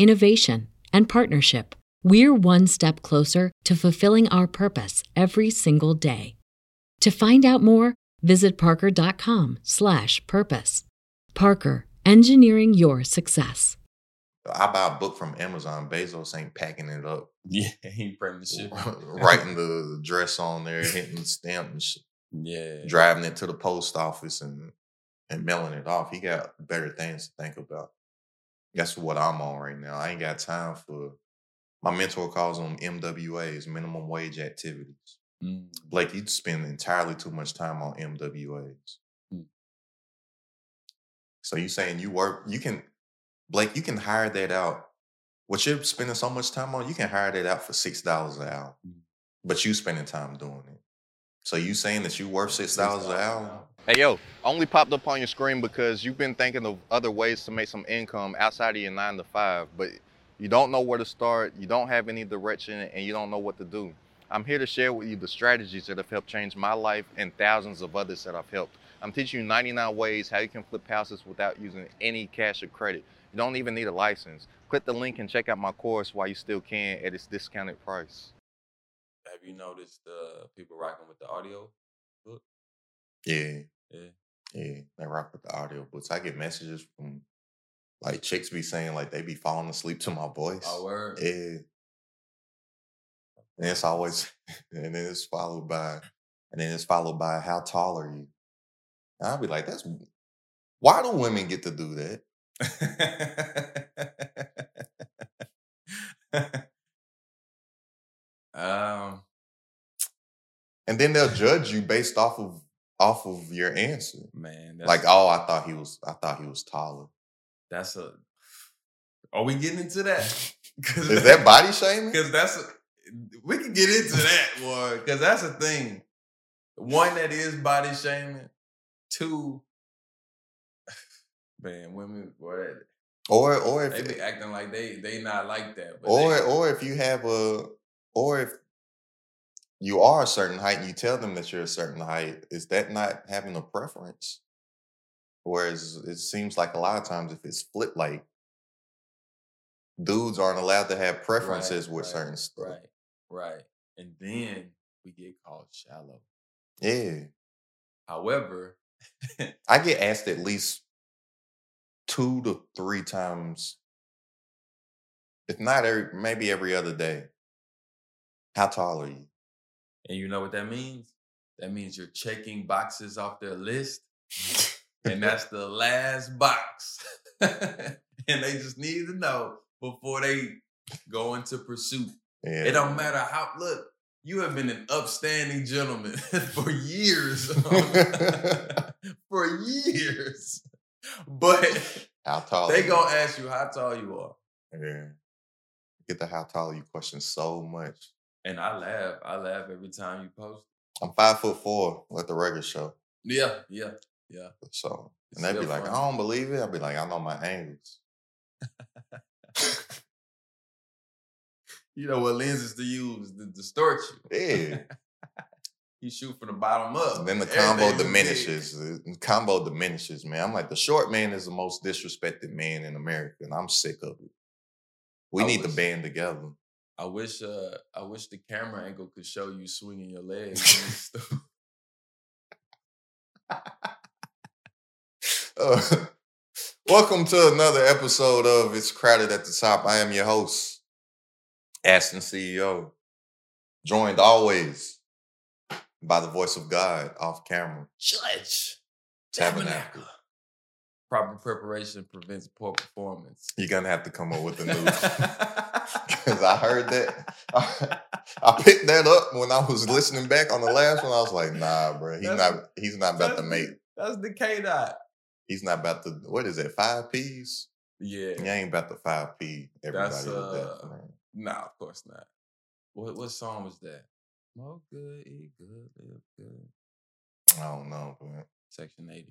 innovation, and partnership, we're one step closer to fulfilling our purpose every single day. To find out more, visit parker.com/purpose. Parker, engineering your success. I buy a book from Amazon. Bezos ain't packing it up, Yeah, he printing the shit. writing the address on there, hitting the stamp and shit, Yeah. driving it to the post office and and mailing it off. He got better things to think about. That's what I'm on right now. I ain't got time for. My mentor calls them MWAs, minimum wage activities. Mm. Blake, you spend entirely too much time on MWAs. Mm. So you saying you work, you can, Blake, you can hire that out. What you're spending so much time on, you can hire that out for six dollars an hour. Mm. But you spending time doing it. So you saying that you worth six dollars an hour? Hey yo, only popped up on your screen because you've been thinking of other ways to make some income outside of your nine to five, but you don't know where to start, you don't have any direction, and you don't know what to do. I'm here to share with you the strategies that have helped change my life and thousands of others that I've helped. I'm teaching you 99 ways how you can flip houses without using any cash or credit. You don't even need a license. Click the link and check out my course while you still can at its discounted price. Have you noticed uh, people rocking with the audio book? Yeah, Yeah. yeah. They rock with the audio books. I get messages from like chicks be saying like they be falling asleep to my voice. Oh, word. Yeah. And it's always, and then it's followed by, and then it's followed by, how tall are you? And I'll be like, that's, why do women get to do that? um, And then they'll judge you based off of, off of your answer. man, that's, Like, oh, I thought he was, I thought he was taller. that's a. Are we getting into that? Is that body shaming? Because that's a, we can get into that, boy. Because that's a thing. One that is body shaming. Two, man, women, boy, Or, or they if, be acting like they they not like that. But or they, or if you have a or if you are a certain height and you tell them that you're a certain height is that not having a preference? Whereas it seems like a lot of times if it's flip like dudes aren't allowed to have preferences with right, certain stuff. right, right, and then we get called shallow. yeah. However, i get asked at least two to three times if not every maybe every other day how tall are you and you know what that means? That means you're checking boxes off their list and that's the last box. and they just need to know before they go into pursuit. yeah It don't matter how look, you have been an upstanding gentleman for years. for years. But how tall they gonna ask you how tall you are. Yeah. Get the how tall you question so much. And I laugh. I laugh every time you post. I'm five foot four at the record show. Yeah, yeah, yeah. So and they'd be like, funny. I don't believe it. I'd be like, I know my angles. You know what lenses to use to distort you. Yeah. You shoot from the bottom up. And then the combo is diminishes. Uh, the combo diminishes, man. I'm like, the short man is the most disrespected man in America, and I'm sick of it. We I need to band together. I wish uh I wish the camera angle could show you swinging your legs. Uh, Welcome to another episode of It's Crowded at the Top. I am your host, Asten CEO, joined always by the voice of God off camera. Judge. Tabernacle. Proper preparation prevents poor performance. You're gonna have to come up with a new because I heard that. I, picked that up when I was listening back on the last one. I was like, nah, bro, he's That's- not he's not about to make That's the K dot. he's not about to what is it, five P's? Yeah. He ain't about to five P everybody That's, with that. uh, man. Nah, of course not. What what song was that? Smoke good, eat good, live good. I don't know, but Section 80.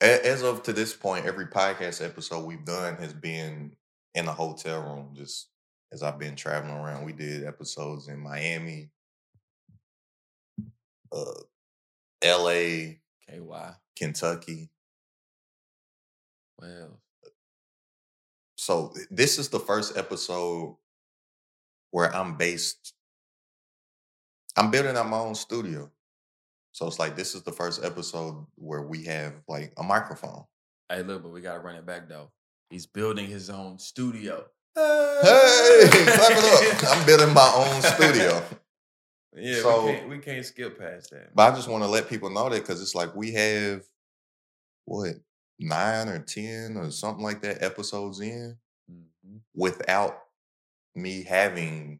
As of to this point, every podcast episode we've done has been in a hotel room. Just as I've been traveling around, we did episodes in Miami, uh, L.A., KY. Kentucky. Well, So this is the first episode where I'm based. I'm building out my own studio. So it's like this is the first episode where we have like a microphone. hey, look, but we gotta run it back though. He's building his own studio. Hey, clap it up. I'm building my own studio. Yeah, So- we can't we can't skip past that. But I just want to let people know that because it's like we have what nine or ten or something like that episodes in Mhm. without me having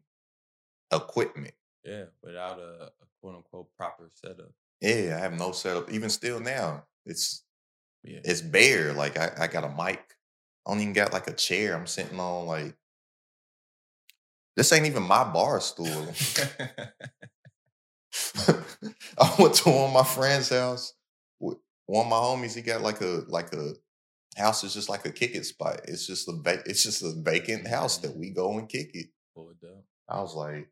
equipment. Yeah, without a, a quote unquote proper setup. Yeah, I have no setup. Even still now, it's Yeah. it's bare. Like I, I got a mic. I don't even got like a chair. I'm sitting on like this ain't even my bar stool. I went to one of my friend's house. One of my homies, he got like a like a house is just like a kick it spot. It's just a va- it's just a vacant house that we go and kick it. I was like,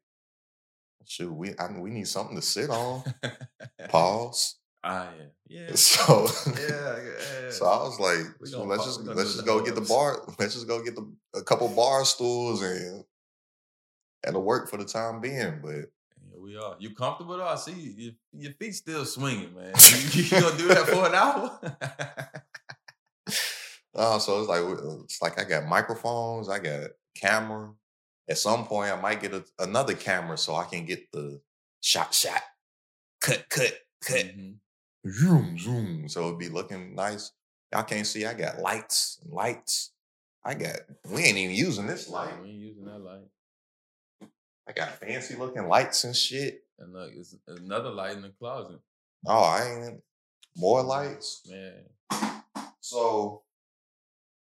shoot, we I, we need something to sit on. Pause. Ah, yeah. Yeah. So yeah, yeah. So I was like, so let's pause- just let's just go get the bar. Let's just go get the a couple bar stools and that'll work for the time being. But Here we are. You comfortable though? I see you, your, your feet still swinging, man. You, you gonna do that for an hour? uh, so it's like it's like I got microphones, I got camera. At some point, I might get a, another camera so I can get the shot, shot, cut, cut, cut, Mhm. zoom, zoom. So it'd be looking nice. Y'all can't see. I got lights, and lights. I got. We ain't even using this light. We ain't using that light. I got fancy looking lights and shit. And look, it's another light in the closet. Oh, I ain't more lights. Man. So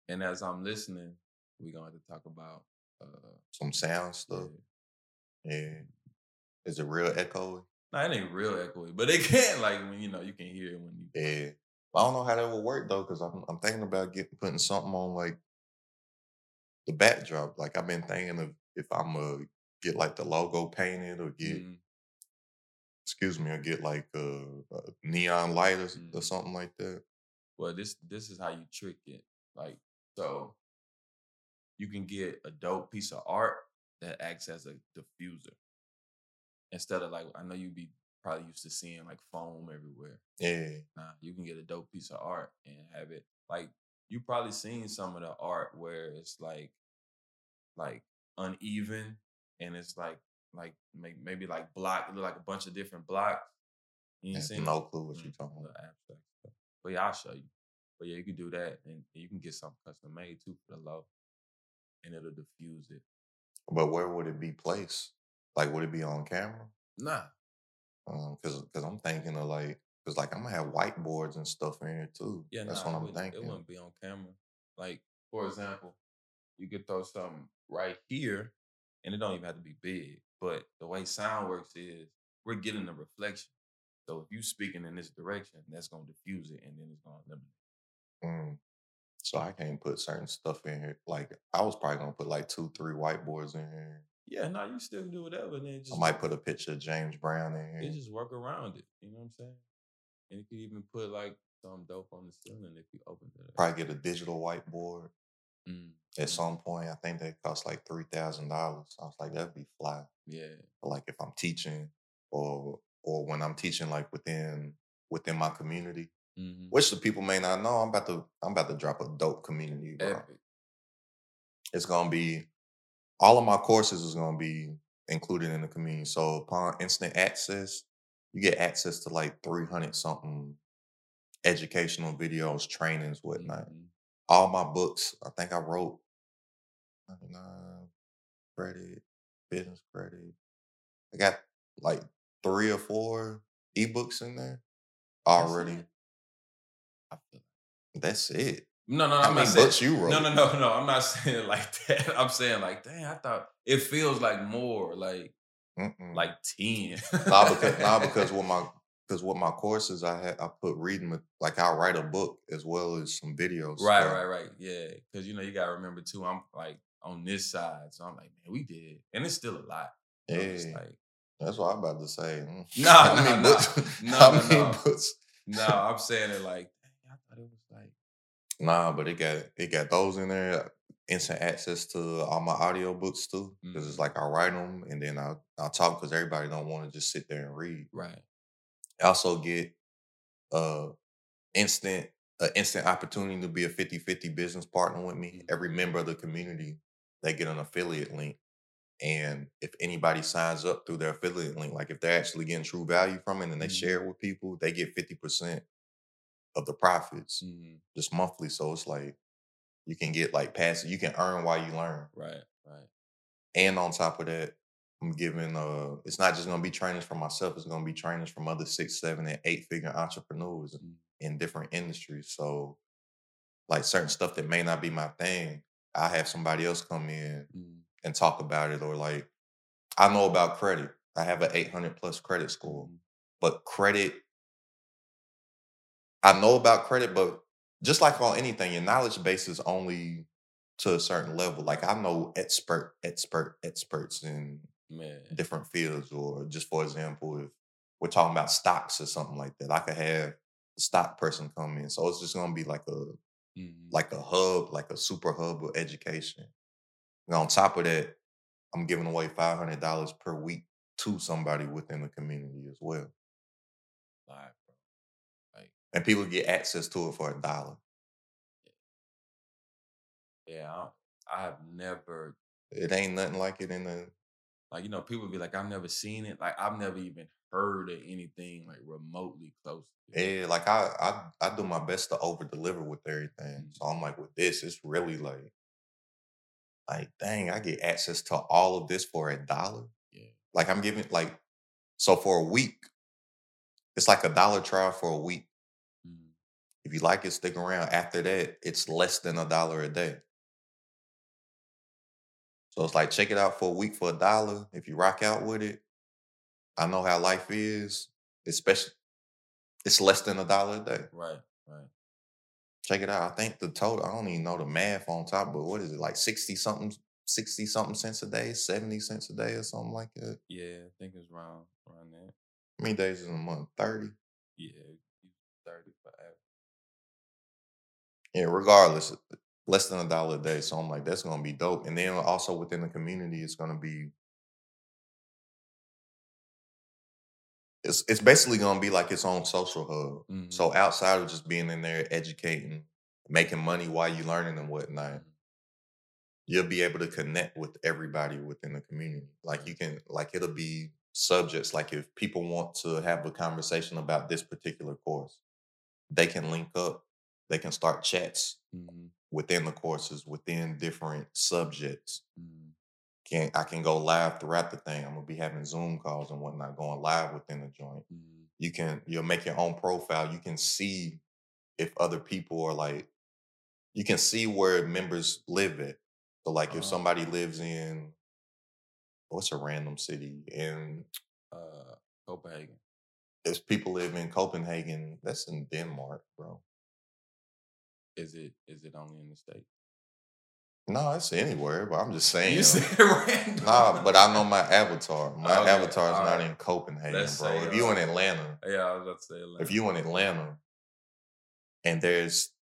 And as I'm listening, we're going to talk about uh some sound stuff. Yeah. Is it real echoey? Nah, it ain't real echoey, but it can like when you know you can hear it when you Yeah. I don't know how that would work though, because I'm I'm thinking about getting putting something on like the backdrop. Like I've been thinking of if I'm gonna get like the logo painted or get Mhm. excuse me, or get like uh, a neon light or, s- or Mhm. something like that. Well, this this is how you trick it. Like so, you can get a dope piece of art that acts as a diffuser instead of like I know you'd be probably used to seeing like foam everywhere. Yeah. Nah, you can get a dope piece of art and have it like you probably seen some of the art where it's like like uneven and it's like like may- maybe like block look like a bunch of different blocks. You I ain't seen no clue what you're Mm, talking about. abstract stuff. But yeah, I'll show you. But yeah, you can do that and you can get something custom made too for the low. And it'll diffuse it. But where would it be placed? Like, would it be on camera? Nah. Um, cause, cause I'm thinking of like, cause like I'm gonna have whiteboards and stuff in here too. Yeah, that's nah, what I'm thinking. It wouldn't be on camera. Like, for example, you could throw something right here, and it don't even have to be big. But the way sound works is we're getting the reflection. So if you speaking in this direction, that's gonna diffuse it, and then it's gonna eliminate. Mm. So I can't put certain stuff in here. Like I was probably gonna put like two, three whiteboards in here. Yeah, no, you still do whatever. And then just I might put a picture of James Brown in here. just work around it. You know what I'm saying? And you could even put like some dope on the ceiling if you open it. up. Probably get a digital whiteboard Mm, at mm, some point. I think that costs like three thousand dollars. I was like, that'd be fly. Yeah. But like if I'm teaching or or when I'm teaching like within within my community, Mhm. which the people may not know. I'm about to I'm about to drop a dope community, bro. Epic. It's gonna be all of my courses is gonna be included in the community. So upon instant access, you get access to like 300 something educational videos, trainings, whatnot. Mhm. All my books, I think I wrote 99 credit, business credit. I got like three or four ebooks in there already. It? I feel That's it. No, no, How I'm many not saying. books you wrote? No, no, no, no. I'm not saying it like that. I'm saying like, dang, I thought it feels like more, like Mm-mm. like ten. nah, because nah, because with my because with my courses I had I put reading like I write a book as well as some videos. right, stuff. right, right. Yeah, because you know you gotta remember too. I'm like on this side, so I'm like, man, we did, and it's still a lot. So Yeah. like, That's what I'm about to say. No, no, no. No, no, no. no, I'm saying it like, dang, I thought it was like, Nah, but it got it got those in there. Instant access to all my audio books too, because Mhm. it's like I write them and then I I talk because everybody don't want to just sit there and read. right, I also get uh instant uh, instant opportunity to be a 50-50 business partner with me. Every member of the community, they get an affiliate link. And if anybody signs up through their affiliate link, like if they're actually getting true value from it and they Mhm. share it with people, they get 50% of the profits Mhm. just monthly. So it's like you can get like passive, you can earn while you learn. right, right. And on top of that, I'm giving uh it's not just gonna be trainings for myself, it's gonna be trainings from other six, seven, and eight figure entrepreneurs Mm. in different industries. So like certain stuff that may not be my thing, I have somebody else come in Mm. and talk about it. Or like I know about credit. I have an 800 plus credit score, Mhm. but credit, I know about credit, but just like on anything, your knowledge base is only to a certain level. Like I know expert, expert, experts in Man, different fields, or just for example, if we're talking about stocks or something like that, I could have the stock person come in. So it's just gonna be like a Mhm. like a hub, like a super hub of education. And on top of that, I'm giving away five hundred dollars per week to somebody within the community as well. Live, bro. Like, And people get access to it for a dollar. yeah, I, have never It ain't nothing like it in the like you know people be like I've never seen it like I've never even heard of anything like remotely close yeah, like I I I do my best to over deliver with everything. Mhm. So I'm like with this, it's really like like dang, I get access to all of this for a dollar. yeah Like I'm giving like so for a week, it's like a dollar trial for a week. If you like it, stick around. After that, it's less than a dollar a day. So it's like check it out for a week for a dollar. If you rock out with it, I know how life is. Especially, it's less than a dollar a day. right right Check it out. I think the total. I don't even know the math on top, but what is it like sixty something, sixty something cents a day, seventy cents a day, or something like that. yeah I think it's around around that How many days is in a month? Thirty. yeah you Yeah, regardless, less than a dollar a day. So I'm like, that's gonna be dope. And then also within the community, it's gonna be it's it's basically gonna be like its own social hub. Mhm. So outside of just being in there educating, making money while you're learning and whatnot, Mhm. you'll be able to connect with everybody within the community. Like you can like it'll be subjects like if people want to have a conversation about this particular course, they can link up, they can start chats Mhm. within the courses, within different subjects. Mhm. Can I can go live throughout the thing. I'm gonna be having Zoom calls and whatnot, going live within the joint. Mhm. You can you'll make your own profile. You can see if other people are like you can see where members live at. So like if Oh. somebody lives in what's a random city in uh Copenhagen if people live in Copenhagen, that's in Denmark, bro. Is it is it only in the state No, it's anywhere, but I'm just saying. you said random Nah, but I know my avatar. My Okay, avatar is not alright. in Copenhagen, Let's bro. say, if you in Atlanta, yeah I was about to say Atlanta. if you in Atlanta, and there's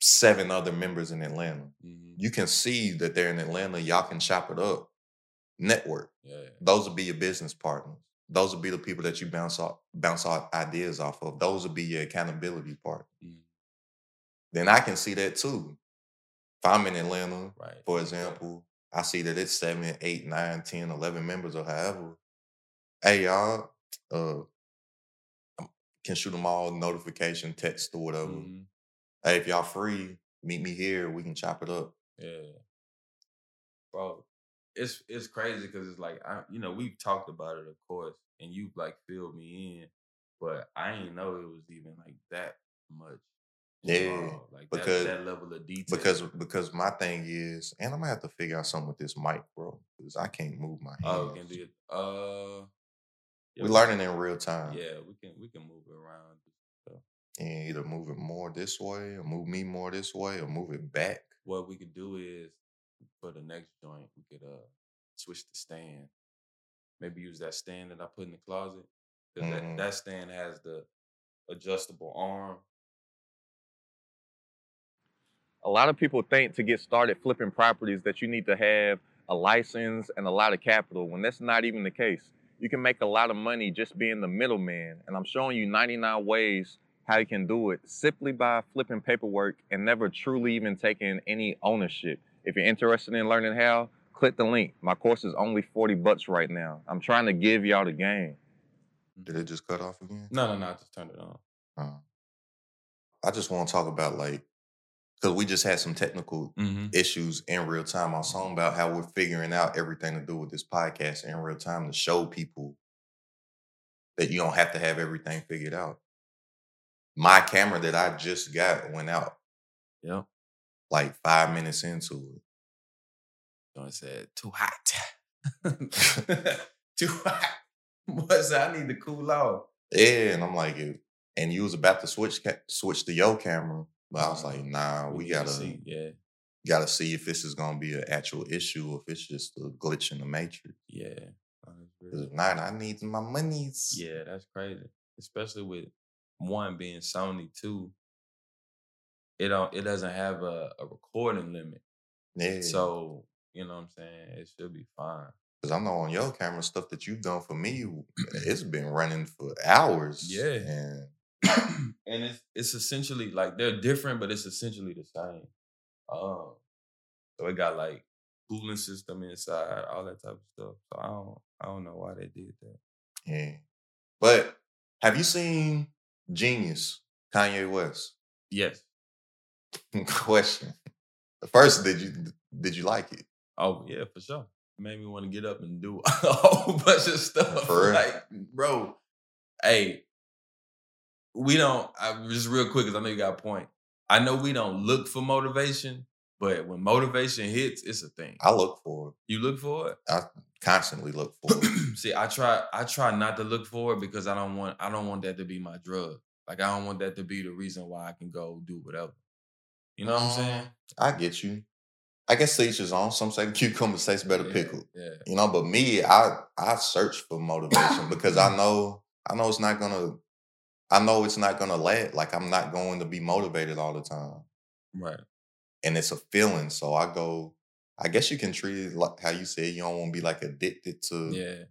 seven other members in Atlanta, Mhm. you can see that they're in Atlanta. Y'all can chop it up, network. yeah Those will be your business partners. those will be the people that you bounce off bounce off ideas off of. Those will be your accountability part. Mm. Then I can see that too. If I'm in Atlanta, Right. for example, I see that it's seven, eight, nine, 10, 11 members or however. Hey, y'all, uh, um, can shoot them all notification, text or whatever. Mhm. Hey, if y'all free, meet me here. We can chop it up. Yeah. Bro, it's it's crazy because it's like I you know, we've talked about it, of course, and you've like filled me in, but I ain't know it was even like that much. Yeah, Like because- that, that level of detail. Because because my thing is, and I'm gonna have to figure out something with this mic, bro, because I can't move my hands. Oh, we can do it. Uh yeah, We're learning in real time. Yeah, we can we can move it around. So And either move it more this way, or move me more this way, or move it back. what we could do is for the next joint, we could uh switch the stand. Maybe use that stand that I put in the closet. 'cause Mhm. that, that stand has the adjustable arm. A lot of people think to get started flipping properties that you need to have a license and a lot of capital when that's not even the case. You can make a lot of money just being the middleman. And I'm showing you 99 ways how you can do it simply by flipping paperwork and never truly even taking any ownership. If you're interested in learning how, click the link. My course is only 40 bucks right now. I'm trying to give y'all the game. Did it just cut off again? No, no, no, I just turned it on. Uh, I just want to talk about like, because we just had some technical Mm-hmm. issues in real time. I was talking about how we're figuring out everything to do with this podcast in real time to show people that you don't have to have everything figured out. My camera that I just got went out Yep. like five minutes into it. Joint said too hot. too hot. What's that? I need to cool off. Yeah, and I'm like, and you was about to switch ca- switch to your camera, but I was like, nah, we, to gotta see. Yeah. gotta see if this is gonna be an actual issue or if it's just a glitch in the matrix. Yeah. Oh, that's real. 'Cause if not, I need my monies. Yeah, that's crazy. Especially with one being Sony too. It don't it doesn't have a, a recording limit. Yeah. So, you know what I'm saying? It should be fine. Because I know on your camera, stuff that you've done for me, it's been running for hours. Yeah. And and it's it's essentially like they're different, but it's essentially the same. Um so it got like cooling system inside, all that type of stuff. So I don't I don't know why they did that. yeah. But have you seen Genius, Kanye West? Yes. Question. First, did you did you like it? Oh yeah, for sure. It made me want to get up and do a whole bunch of stuff. For real? Like, bro, hey, we don't. I, just real quick, because I know you got a point. I know we don't look for motivation, but when motivation hits, it's a thing. I look for it. You look for it. I constantly look for it. See, I try. I try not to look for it because I don't want. I don't want that to be my drug. Like I don't want that to be the reason why I can go do whatever. You know what I'm saying? Um, I get you. I guess each his own. Some say cucumber tastes better Yeah, pickled. Yeah. You know, but me, I I search for motivation because I know I know it's not gonna I know it's not gonna last. Like I'm not going to be motivated all the time. Right. And it's a feeling. So I go, I guess you can treat it like how you said you don't want to be like addicted to Yeah.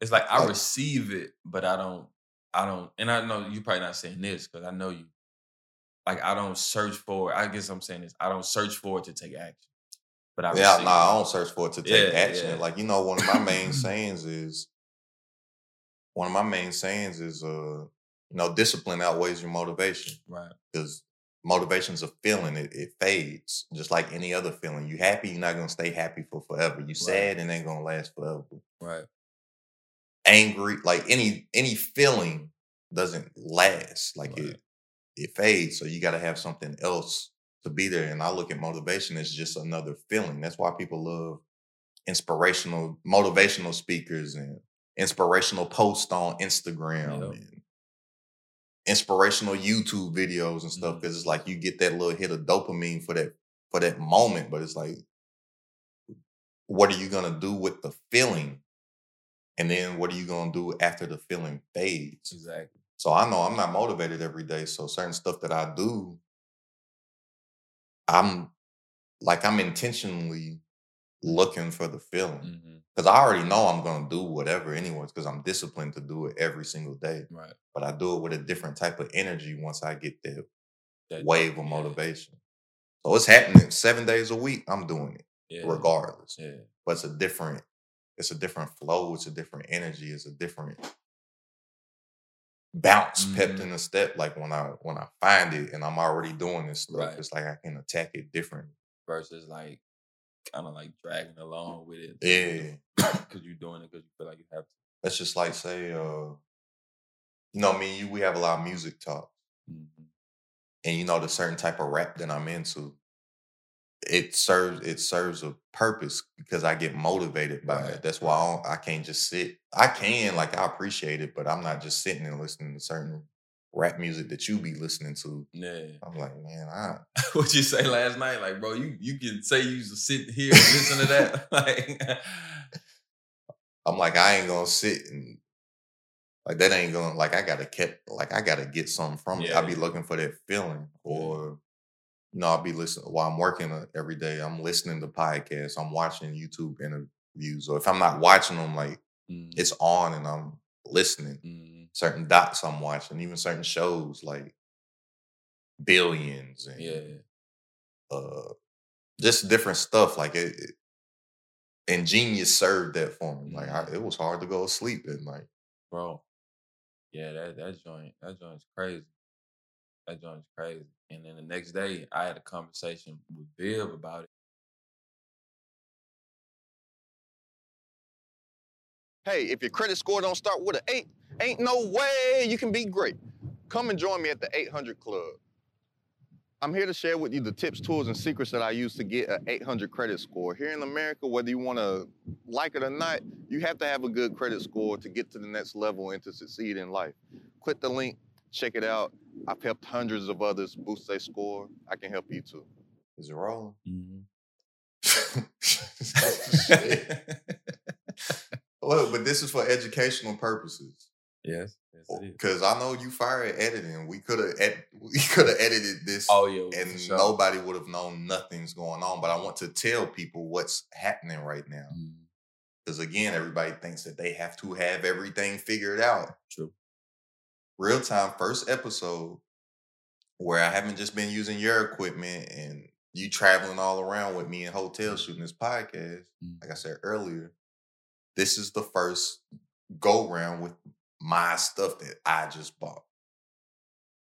It's like I Like- receive it, but I don't I don't and I know you're probably not saying this because I know you. Like I don't search for it. I guess I'm saying this. I don't search for it to take action. But I Yeah, no, I don't search for it to take Yeah, action. yeah. Like, you know, one of my main sayings is one of my main sayings is uh, you know, discipline outweighs your motivation. Right. because motivation's a feeling it, it fades just like any other feeling you happy you're not gonna stay happy for forever you sad and ain't gonna last forever Right. angry like any any feeling doesn't last like Right. it it fades so you got to have something else to be there and i look at motivation as just another feeling that's why people love inspirational motivational speakers and inspirational posts on instagram Yep. and inspirational youtube videos and stuff mm-hmm. because it's like you get that little hit of dopamine for that for that moment but it's like what are you gonna do with the feeling and then what are you gonna do after the feeling fades Exactly. so I know I'm not motivated every day. So certain stuff that I do, I'm like I'm intentionally looking for the feeling. Because I already know I'm gonna do whatever anyways, because I'm disciplined to do it every single day. Right. But I do it with a different type of energy once I get that That wave of yeah, motivation. So it's happening seven days a week. I'm doing it Yeah. regardless. Yeah. But it's a different, it's a different flow. It's a different energy. It's a different bounce, pepped Mhm. in the step. Like when I when I find it and I'm already doing this stuff, Right. it's like I can attack it differently. Versus like kind of like dragging along with it. Yeah. Because you're doing it because you feel like you have to. That's just like say, uh, you know, me and you, we have a lot of music talk. Mhm. and you know the certain type of rap that I'm into, it serves it serves a purpose because I get motivated by Right, it. That's why I, don't, I can't just sit. I can like I appreciate it, but I'm not just sitting and listening to certain rap music that you be listening to. Yeah. I'm like, man, I what you say last night? Like, bro, you you can say you sit here and listen to that. like, I'm like I ain't gonna sit and like that ain't gonna like I gotta get like I gotta get something from it. I'll be looking for that feeling, or you know, I'll be listening while I'm working uh, every day. I'm listening to podcasts. I'm watching YouTube interviews, or if I'm not watching them, like mm, it's on and I'm listening. mm, Certain docs I'm watching, even certain shows like Billions and yeah, uh, just different stuff. Like it, it genius served that for me. Like I, Mhm. it was hard to go to sleep at night. bro. Yeah, that that joint, that joint's crazy. That joint's crazy. And then the next day, I had a conversation with Viv about it. Hey, if your credit score don't start with an eight, ain't no way you can be great. Come and join me at the 800 Club. I'm here to share with you the tips, tools, and secrets that I use to get an 800 credit score. Here in America, whether you want to like it or not, you have to have a good credit score to get to the next level and to succeed in life. Click the link, check it out. I've helped hundreds of others boost their score. I can help you too. Is it rolling? Mm-hmm. Shit. Well, but this is for educational purposes. Yes, yes. Because I know you fire at editing. We could have ed- we could have edited this Oh yeah, and sure. nobody would have known nothing's going on. But I want to tell people what's happening right now. Because again, everybody thinks that they have to have everything figured out. True. Real time, first episode, where I haven't just been using your equipment and you traveling all around with me in hotels shooting this podcast. Mm. Like I said earlier, this is the first go round with my stuff that I just bought.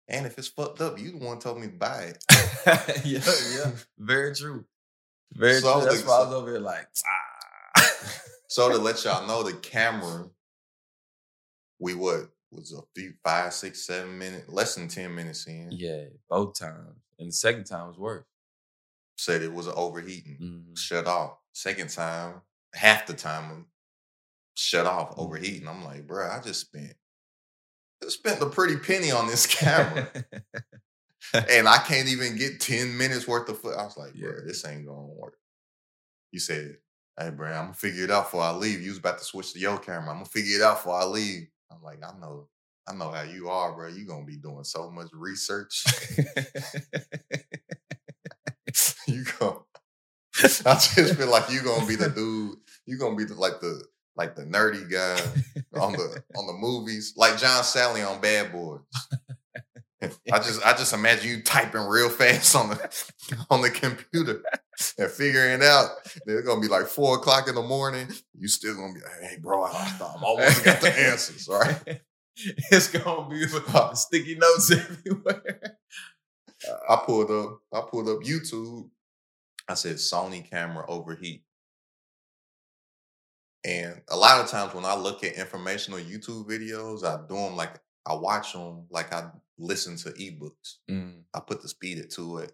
And if it's fucked up, you the one told me to buy it. yeah, yeah, very true. Very So true. That's the- why I was over here like, ah. So to let y'all know, the camera, we what was a few five, six, seven minutes, less than ten minutes in. yeah, both times, and the second time was worse. Said it was overheating, Mhm. shut off. Second time, half the time, shut off, overheating. I'm like, bro, I just spent, just spent a pretty penny on this camera, and I can't even get ten minutes worth of foot. I was like, bro, Yeah. this ain't gonna work. You said, hey, bro, I'm gonna figure it out before I leave. You was about to switch to your camera. I'm gonna figure it out before I leave. I'm like, I know, I know how you are, bro. You gonna be doing so much research. you go. I just feel like you gonna be the dude. You gonna be the, like the like the nerdy guy on the on the movies, like John Sally on Bad Boys. I just I just imagine you typing real fast on the on the computer and figuring it out. It's gonna be like four o'clock in the morning. You still gonna be like, hey bro, I, I'm almost got the answers, right? it's gonna be sticky notes everywhere. I pulled up, I pulled up YouTube. I said Sony camera overheat. And a lot of times when I look at informational YouTube videos, I do them like I watch them like I listen to ebooks. Mm, I put the speed at 2x.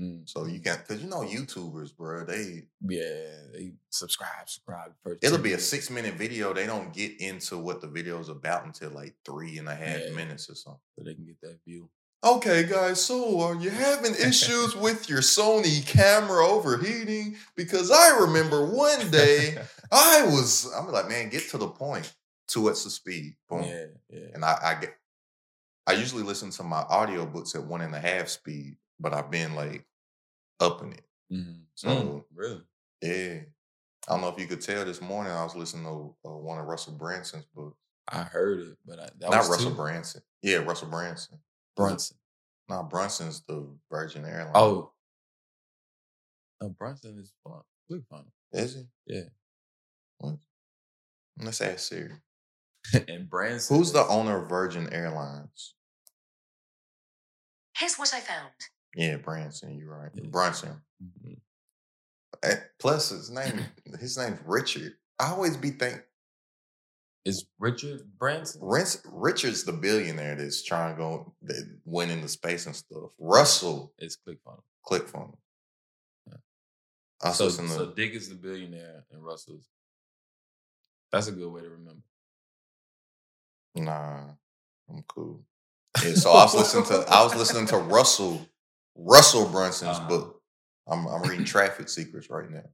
mm, So you can cause you know YouTubers, bro, they yeah, they subscribe, subscribe. First it'll 10 be a six minute video. They don't get into what the video's about until like three and a half Yeah. minutes or something. so they can get that view. Okay, guys, so are you having issues with your Sony camera overheating? Because I remember one day I was, I'm like, man, get to the point. Two x the speed. Boom. yeah, yeah. And I, I get, I usually listen to my audiobooks at one and a half speed, but I've been like upping it. Mhm. So- Mm, really, Yeah. I don't know if you could tell this morning I was listening to uh, one of Russell Branson's books. I heard it, but I, that Not Russell two? Branson. Yeah, Russell Branson. Brunson. No, Brunson's the Virgin Airlines. Oh, no, Brunson is fun. Click funnel. is he? Yeah. What? Let's ask Siri. and Branson. Who's the owner of Virgin Airlines? Here's what I found. Yeah, Branson. You're right. Yeah. Brunson. Mhm. Eh, Plus, his name his name's Richard. I always be think Is Richard Branson? Rich, Richard's the billionaire that's trying to go that went into space and stuff. Russell It's ClickFunnels. ClickFunnels. Yeah. I was So, so Dick is the billionaire and Russell's. That's a good way to remember. Nah, I'm cool. Yeah, so I was listening to I was listening to Russell Russell Brunson's Uh-huh. book. I'm I'm reading Traffic Secrets right now,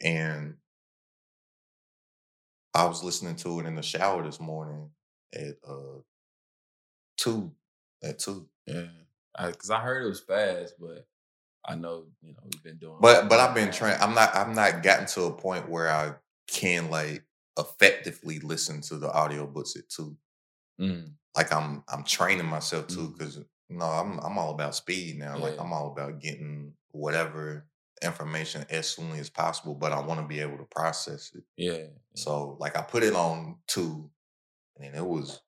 and I was listening to it in the shower this morning at uh two at two. Yeah, because I, heard it was fast, but I know you know we've been doing. But but I've been trying. I'm not I'm not gotten to a point where I can like effectively listen to the audiobooks at two. Mm, like I'm I'm training myself too because no, I'm I'm all about speed now. Like I'm all about getting whatever information as soon as possible, but I want to be able to process it. yeah. So like I put it on two, and then it was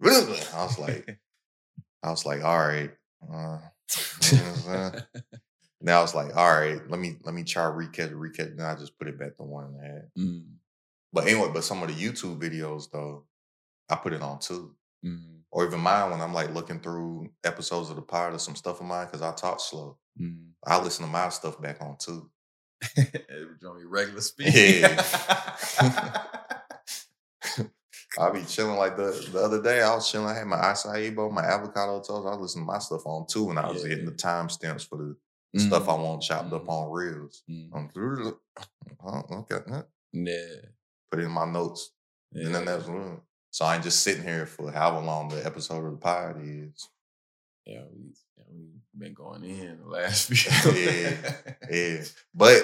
really. I was like, I was like, all right. Uh, you know what I'm saying? now I was like, all right, let me let me try recatch. it. Then I just put it back to one and a half. mm, But anyway, but some of the YouTube videos though, I put it on two mm, or even mine when I'm like looking through episodes of the pod or some stuff of mine because I talk slow. Mm. I listen to my stuff back on two. on your regular speed. Yeah. I'll be chilling like the the other day. I was chilling. I had my acai bowl, my avocado toast. I was listening to my stuff on two, and I was hitting the Yeah. timestamps for the stuff I Mm, want chopped up mhm. on reels. mm. I'm. Oh, okay. Yeah. put it in my notes, yeah. and then that's so I ain't just sitting here for however long the episode of the pod is. Yeah, we yeah, we've been going in the last few. Yeah. Yeah, but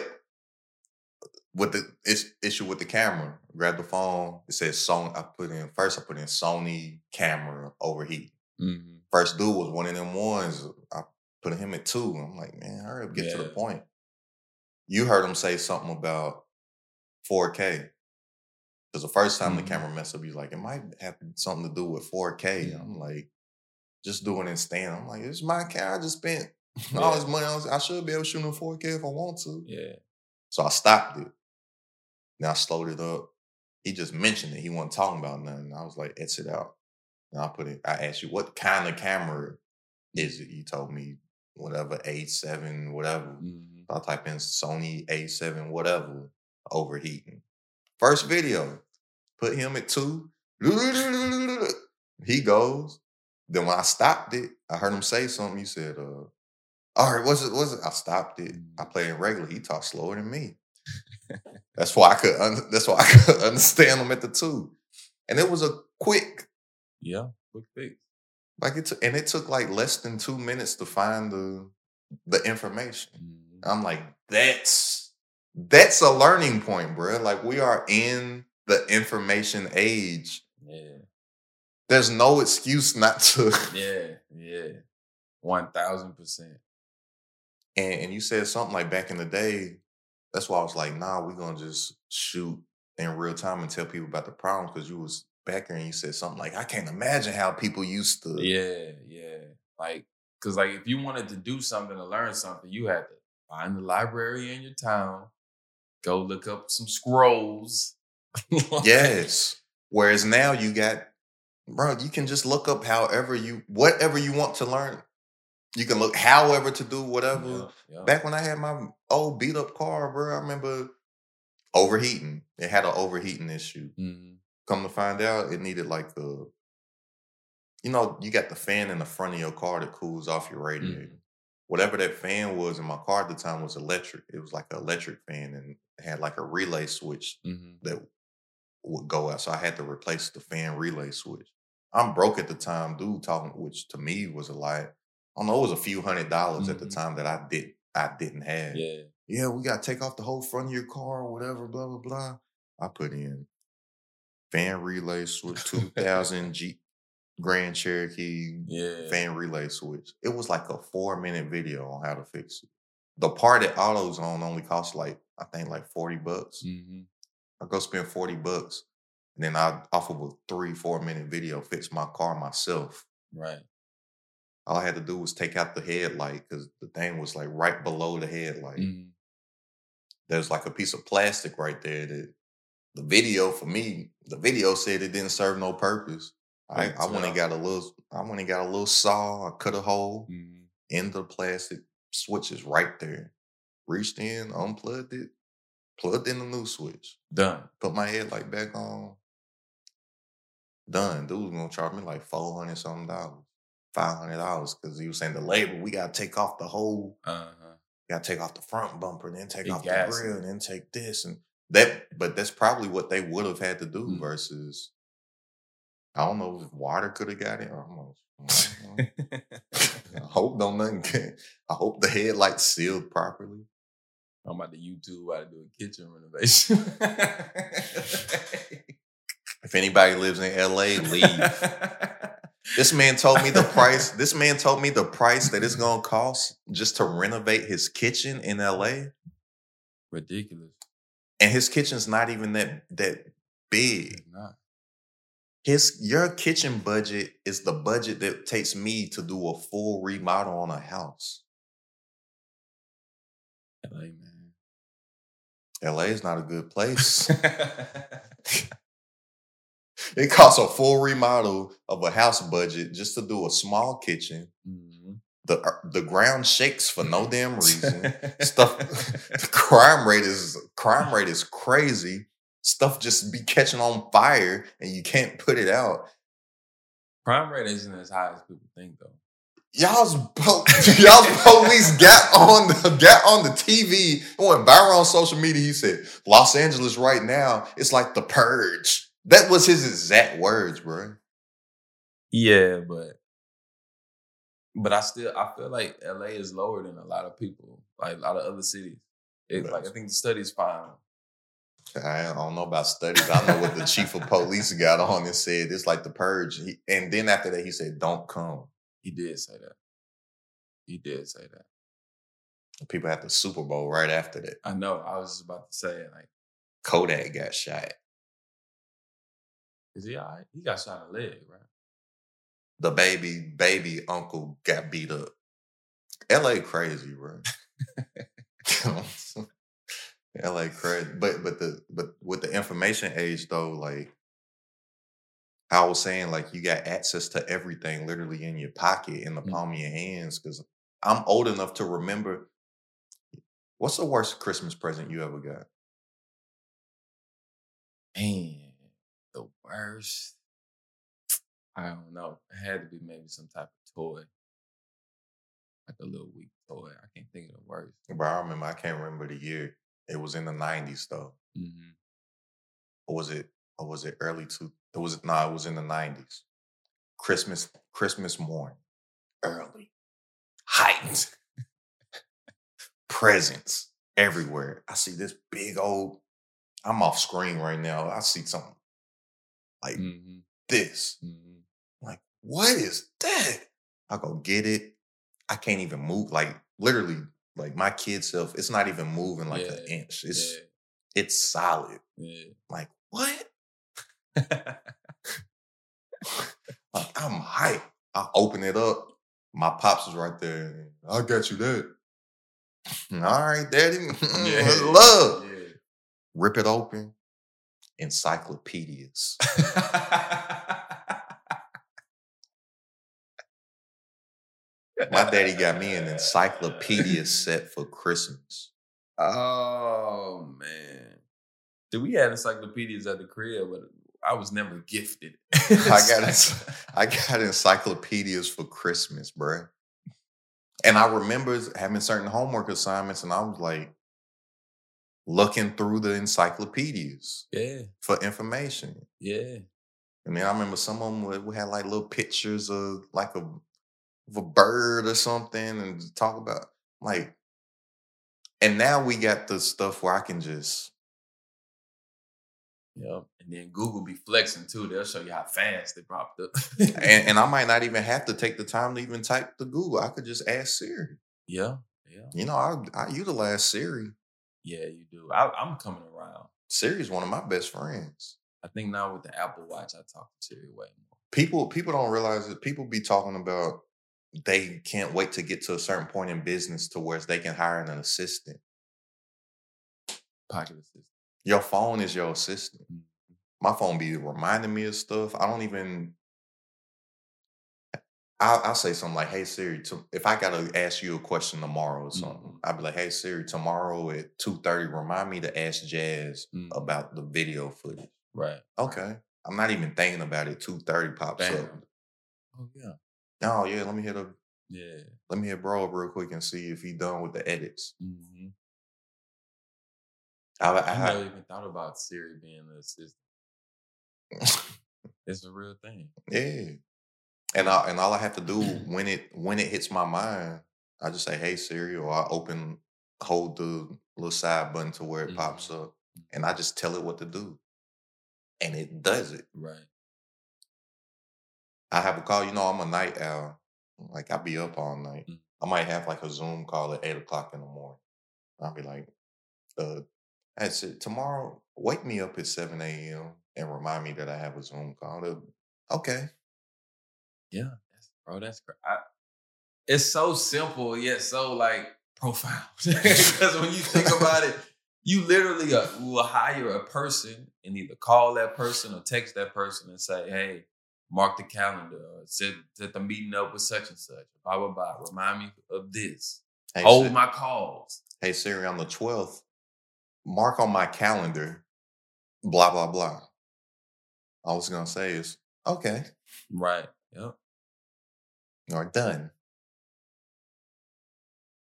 with the is- issue with the camera, grab the phone. It says Sony. I put in first. I put in Sony camera overheat. Mhm. First dude was one of them ones. I put him at two. I'm like, man, hurry up, get to the point. You heard him say something about 4K. Because the first time Mhm. the camera messed up, he's like, it might have something to do with 4K. I'm Mhm. like, just doing it in stand. I'm like, it's my camera. I just spent all this Yeah. money on. I should be able to shoot in 4K if I want to. Yeah. So I stopped it. Now I slowed it up. He just mentioned it. He wasn't talking about nothing. I was like, it's it out. And I put it, I asked you, what kind of camera is it? You told me whatever, A7, whatever. Mhm. I type in Sony A7, whatever, overheating. First video, put him at two. He goes. Then when I stopped it, I heard him say something. He said, uh, all right, what's it? What's it? I stopped it. I played it regular. He talked slower than me. that's why I could. Un- that's why I could understand him at the two. And it was a quick, Yeah. Quick fix. like it took, and it took like less than two minutes to find the the information. Mhm. I'm like, that's that's a learning point, bro. Like we are in the information age. Yeah. There's no excuse not to. Yeah. Yeah. One thousand percent. And, and you said something like back in the day. That's why I was like, nah, we're gonna just shoot in real time and tell people about the problem because you was back there and you said something like, I can't imagine how people used to. Yeah, yeah. Like, cause like if you wanted to do something to learn something, you had to find the library in your town, go look up some scrolls. Yes. Whereas now you got, bro, you can just look up however you, whatever you want to learn. You can look however to do whatever. yeah, yeah. Back when I had my old beat up car, bro, I remember overheating. It had an overheating issue. Mhm. Come to find out, it needed like the, you know, you got the fan in the front of your car that cools off your radiator. Mhm. Whatever that fan was in my car at the time was electric. It was like an electric fan and had like a relay switch Mhm. that would go out. So I had to replace the fan relay switch. I'm broke at the time, dude, talking, which to me was a lot. I don't know, it was a few hundred dollars at the Mhm. time that I did I didn't have. Yeah, yeah, we got to take off the whole front of your car or whatever, blah, blah, blah. I put in fan relay switch 2000 Jeep Grand Cherokee Yeah. fan relay switch. It was like a four minute video on how to fix it. The part at AutoZone only cost like, I think like 40 bucks. hmm I go spend 40 bucks. And then I, off of a three, four minute video, fix my car myself. Right. All I had to do was take out the headlight because the thing was like right below the headlight. Mhm. There's like a piece of plastic right there that the video for me, the video said it didn't serve no purpose. I, I went and got a little I went and got a little saw, I cut a hole Mhm. in the plastic, switches right there. Reached in, unplugged it, plugged in the new switch, Done. put my headlight back on. Done. Dude was gonna charge me like four hundred something dollars, five hundred dollars, because he was saying the label, we gotta take off the whole Uh huh. gotta take off the front bumper, then take Big off the grill, and then take this and that. But that's probably what they would have had to do Mm. versus I don't know if water could have got it. I don't. Don't hope no nothing. Can, I hope the headlights sealed properly. I'm about to YouTube how to do a kitchen renovation. If anybody lives in LA, leave. This man told me the price. This man told me the price that it's gonna cost just to renovate his kitchen in LA, Ridiculous. and his kitchen's not even that that big. His your kitchen budget is the budget that takes me to do a full remodel on a house. LA, man. LA is not a good place. it costs a full remodel of a house budget just to do a small kitchen. Mhm. The uh, the ground shakes for no damn reason. Stuff the crime rate is crime rate is crazy. Stuff just be catching on fire and you can't put it out. Crime rate isn't as high as people think, though. Y'all's po- y'all's police got on the got on the TV and went viral on social media. He said, "Los Angeles right now, it's like the purge." That was his exact words, bro. Yeah, but but I still I feel like LA is lower than a lot of people, like a lot of other cities. It, like I think the studies found. I don't know about studies. I know what the chief of police got on and said. It's like the purge. He, and then after that, he said, "Don't come." He did say that. He did say that. People had the Super Bowl right after that. I know. I was just about to say it. Like, Kodak got shot. Is he all right? He got shot in the leg, right? The baby baby uncle got beat up. L.A. crazy, bro. L.A. crazy, but but the but with the information age though, like I was saying, like you got access to everything literally in your pocket, in the Mm. palm of your hands. Because I'm old enough to remember. What's the worst Christmas present you ever got? Man, worst. I don't know. It had to be maybe some type of toy. Like a little weak toy. I can't think of the worst. But I remember, I can't remember the year. It was in the '90s though. hmm or was it or was it early two it was no it was in the 90s christmas christmas morning early heightened presents everywhere i see this big old i'm off screen right now i see something like hmm this hmm like what is that i go get it i can't even move like literally like my kid self it's not even moving like an inch it's Yeah. it's solid Yeah. like what Like, I'm hyped. I open it up. My pops is right there. I got you that. All right, daddy. What's love. Yeah. Rip it open. Encyclopedias. My daddy got me an encyclopedia set for Christmas. oh man. Did we had encyclopedias at the crib, but I was never gifted. I got I got encyclopedias for Christmas, bruh. And I remember having certain homework assignments, and I was like looking through the encyclopedias Yeah, for information. yeah. I mean, I remember some of them would, have like little pictures of like a of a bird or something, and talk about like And now we got the stuff where I can just Yep. And then Google be flexing too. They'll show you how fast they popped up. and, and I might not even have to take the time to even type the Google. I could just ask Siri. yeah, yeah, You know, I I utilize Siri. Yeah. You do. I, I'm coming around. Siri's one of my best friends. I think now with the Apple Watch, I talk to Siri way more. People people don't realize that people be talking about they can't wait to get to a certain point in business to where they can hire an assistant. Pocket assistant. Your phone is your assistant. Mhm. My phone be reminding me of stuff. I don't even. I'll, I'll say something like, "Hey Siri," to, if I gotta ask you a question tomorrow or something, Mhm. I'll be like, "Hey Siri, tomorrow at two thirty, remind me to ask Jazz Mhm. about the video footage." Right. Okay, I'm not even thinking about it. Two thirty pops up. Oh yeah. Oh yeah, let me hit a Yeah. let me hit bro up real quick and see if he done with the edits. hmm I, I I, never even thought about Siri being an assistant. It's a real thing. yeah, and I, and all I have to do when it when it hits my mind, I just say, "Hey Siri," or I open hold the little side button to where it pops up, and I just tell it what to do, and it does it. Right. I have a call. You know, I'm a night owl. Like I be up all night. Mm. I might have like a Zoom call at eight o'clock in the morning. I'll be like, uh, I said tomorrow. Wake me up at seven a.m. and remind me that I have a Zoom call. They'll- Okay, Yeah. That's, bro, that's great. I, it's so simple yet so like profound. Because when you think about it, you literally uh, will hire a person and either call that person or text that person and say, "Hey, mark the calendar or set, set the meeting up with such and such." Blah blah blah. Remind me of this. hey, Hold Siri, my calls. hey Siri, on the twelfth, mark on my calendar. Blah blah blah. All I was gonna say is okay Right. Yep. or done.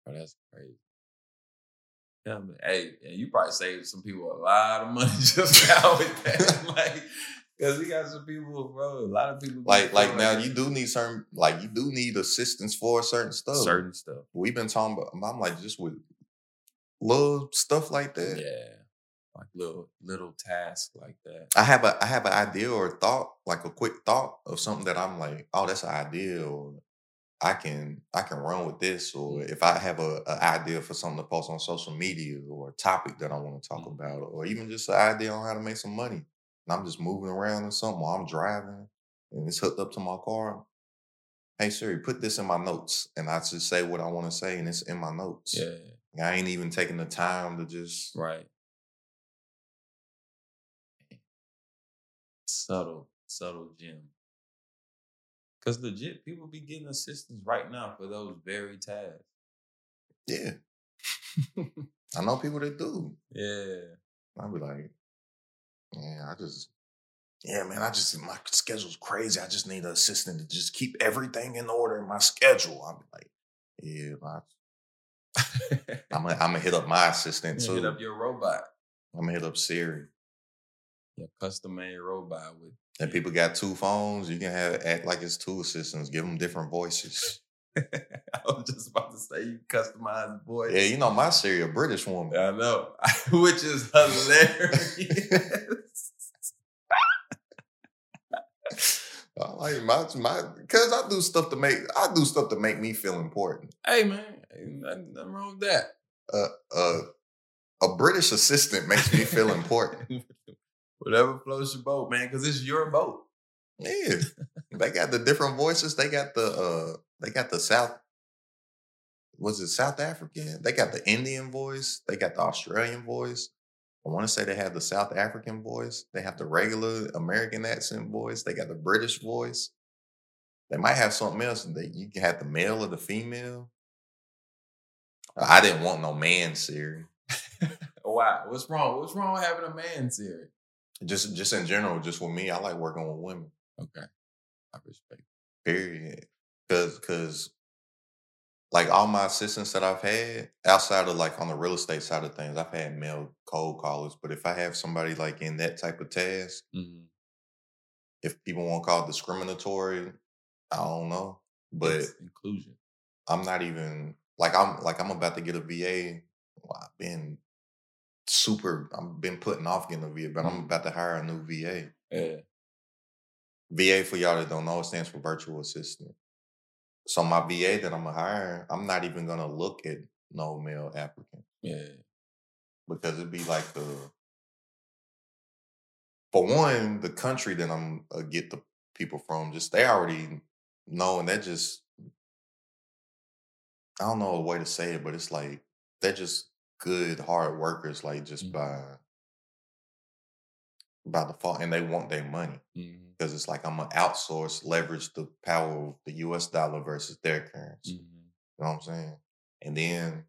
Oh, that's crazy. Yeah, man. Hey, you probably saved some people a lot of money just now with that. like, because we got some people, bro. A lot of people Like like now, you do need certain like you do need assistance for certain stuff. certain stuff. we've been talking about I'm like just with little stuff like that. Yeah, like little little tasks like that. I have a I have an idea or thought, like a quick thought of something that I'm like, oh, that's an idea, or I can I can run with this, or if I have a, a idea for something to post on social media or a topic that I want to talk Mhm. about, or even just an idea on how to make some money. And I'm just moving around or something, or I'm driving and it's hooked up to my car. Hey Siri, put this in my notes, and I just say what I want to say, and it's in my notes. Yeah, I ain't even taking the time to just right. Subtle, subtle gem. Because legit, people be getting assistance right now for those very tasks. yeah. I know people that do. Yeah. I'd be like, yeah, I just, yeah, man, I just, my schedule's crazy. I just need an assistant to just keep everything in order in my schedule. I'd be like, yeah, I, I'm gonna, I'm gonna hit up my assistant too. hit up your robot, I'm gonna hit up Siri. Your custom made robot with. And people got two phones. You can have act like it's two assistants. Give them different voices. I was just about to say you customize voice. Yeah, you know my Siri, a British woman. I know, which is hilarious. I like my my because I do stuff to make I do stuff to make me feel important. hey man, nothing, nothing wrong with that. Uh, uh, a British assistant makes me feel important. Whatever floats your boat, man, because it's your boat. Yeah, they got the different voices. They got the uh, they got the South. Was it South African? They got the Indian voice. They got the Australian voice. I want to say they have the South African voice. They have the regular American accent voice. They got the British voice. They might have something else that you can have the male or the female. I didn't want no man Siri. Wow, what's wrong? What's wrong with having a man Siri? Just just in general, just with me, I like working with women. Okay, I respect. Period. Cause cause like all my assistants that I've had, outside of like on the real estate side of things, I've had male cold callers. But if I have somebody like in that type of task, Mhm. if people want to call it discriminatory, I don't know. But It's inclusion. I'm not even like I'm like I'm about to get a VA well, I've been super. I've been putting off getting a VA, but I'm Mhm. about to hire a new VA. Yeah. VA for y'all that don't know, it stands for virtual assistant. So my VA that I'm gonna hire, I'm not even gonna look at no male applicant Yeah. because it'd be like the for one, the country that I'm uh, get the people from, just they already know, and they're just I don't know a way to say it, but it's like they're just good, hard workers, like just Mhm. by by default, and they want their money because it's like I'm gonna outsource, leverage the power of the U.S. dollar versus their currency. Mhm. You know what I'm saying? And then,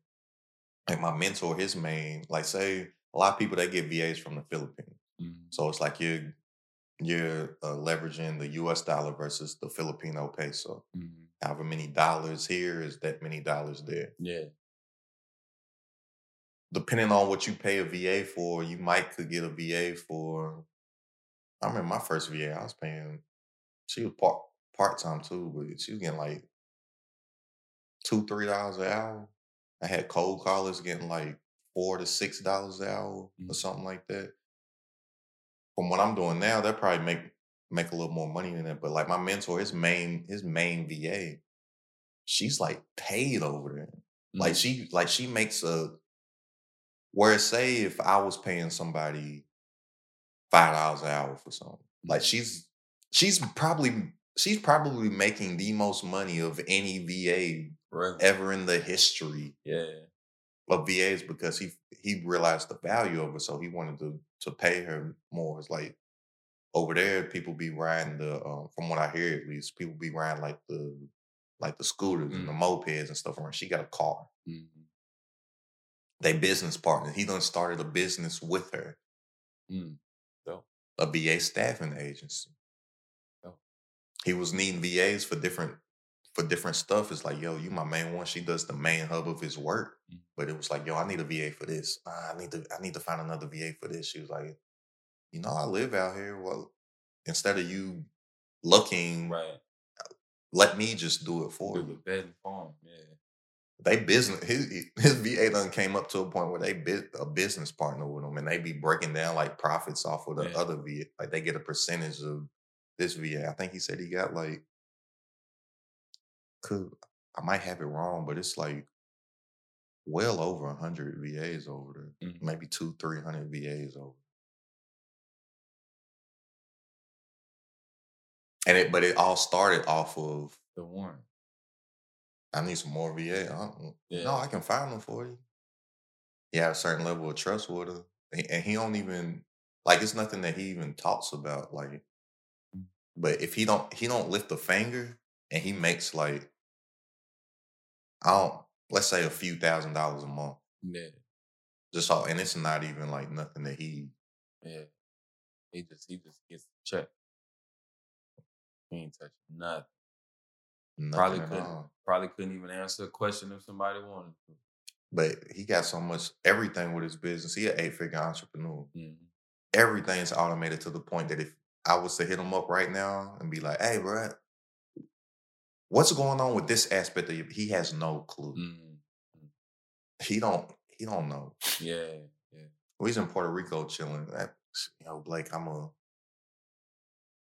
like my mentor, his main, like say a lot of people they get VAs from the Philippines. Mhm. So it's like you're you're uh, leveraging the U.S. dollar versus the Filipino peso. Mhm. However many dollars here is that many dollars there. Yeah. Depending on what you pay a VA for, you might could get a VA for. I remember my first VA, I was paying. She was part part time too, but she was getting like two three dollars an hour. I had cold callers getting like four to six dollars an hour or Mhm. something like that. From what I'm doing now, they'll probably make make a little more money than that. But like my mentor, his main his main VA, she's like paid over there. Like Mhm. she like she makes a where say if I was paying somebody five dollars an hour for something, like she's she's probably she's probably making the most money of any VA ever in the history Yeah. of VAs because he he realized the value of it, so he wanted to to pay her more. It's like over there, people be riding the um, from what I hear at least, people be riding like the like the scooters and the mopeds and stuff around. She got a car. Mhm. They business partners. He done started a business with her, Mm. Dope. a VA staffing agency. Dope. He was needing VAs for different for different stuff. It's like, yo, you my main one. She does the main hub of his work. Mm. But it was like, yo, I need a VA for this. Ah, I need to I need to find another VA for this. She was like, you know, I live out here. Well, instead of you looking, Right. let me just do it for Do you. the vetting farm. Yeah. They business his his VA done came up to a point where they bit a business partner with them, and they be breaking down like profits off of the Yeah. other VA. Like they get a percentage of this VA. I think he said he got like, could I might have it wrong, but it's like well over a hundred VAs over there, Mhm. maybe two, three hundred VAs over. And it, but it all started off of The Warren. I need some more VA. I don't- Yeah. No, I can find them for you. He had a certain level of trust with her, and he don't even like it's nothing that he even talks about. Like, but if he don't, he don't lift a finger, and he makes like I don't let's say a few thousand dollars a month, Yeah. just all, and it's not even like nothing that he. Yeah. He just he just gets the check. He ain't touching nothing. Nothing Probably couldn't all. probably couldn't even answer a question if somebody wanted to. But he got so much everything with his business. He an eight figure entrepreneur. Mhm. everything's automated to the point that if I was to hit him up right now and be like, "Hey, bro, what's going on with this aspect of you?" He has no clue. Mhm. He don't. He don't know. Yeah. Yeah. Well, He's in Puerto Rico chilling. That, you know, Blake, I'm a.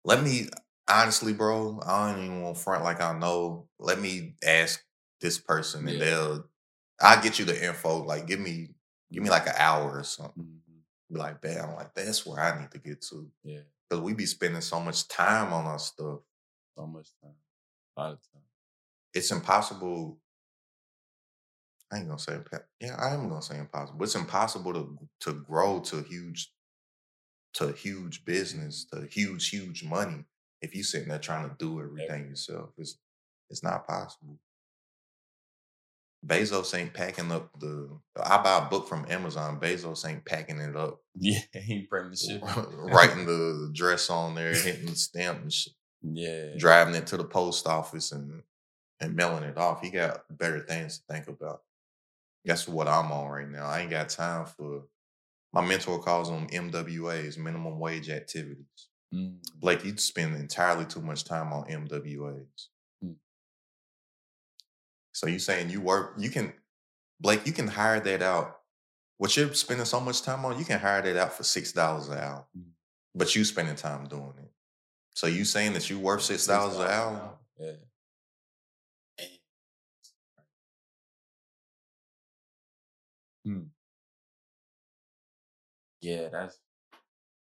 Let me honestly, bro. I don't even want to front like I know. Let me ask this person, and Yeah. they'll. I'll get you the info. Like, give me, give me like an hour or something. Mhm. Be like, damn, like that's where I need to get to. Yeah. Because we be spending so much time on our stuff. So much time. A lot of time. It's impossible. I ain't gonna say yeah, I am gonna say impossible. It's impossible to to grow to huge to huge business, to huge, huge money if you sitting there trying to do everything yourself. It's it's not possible. Bezos ain't packing up the I buy a book from Amazon. Bezos ain't packing it up, Yeah. He ain't printing the shit. writing the address on there, hitting the stamp and shit. Yeah. driving it to the post office and and mailing it off. He got better things to think about. That's what I'm on right now. I ain't got time for my mentor calls them MWAs, minimum wage activities. Mm. Blake, you spend entirely too much time on MWAs. Hmm. So you saying you work, you can, Blake, you can hire that out what you're spending so much time on, you can hire that out for six dollars an hour. Mm. But you spending time doing it. So you saying that you worth six dollars an hour? Yeah. Hmm. Yeah, that's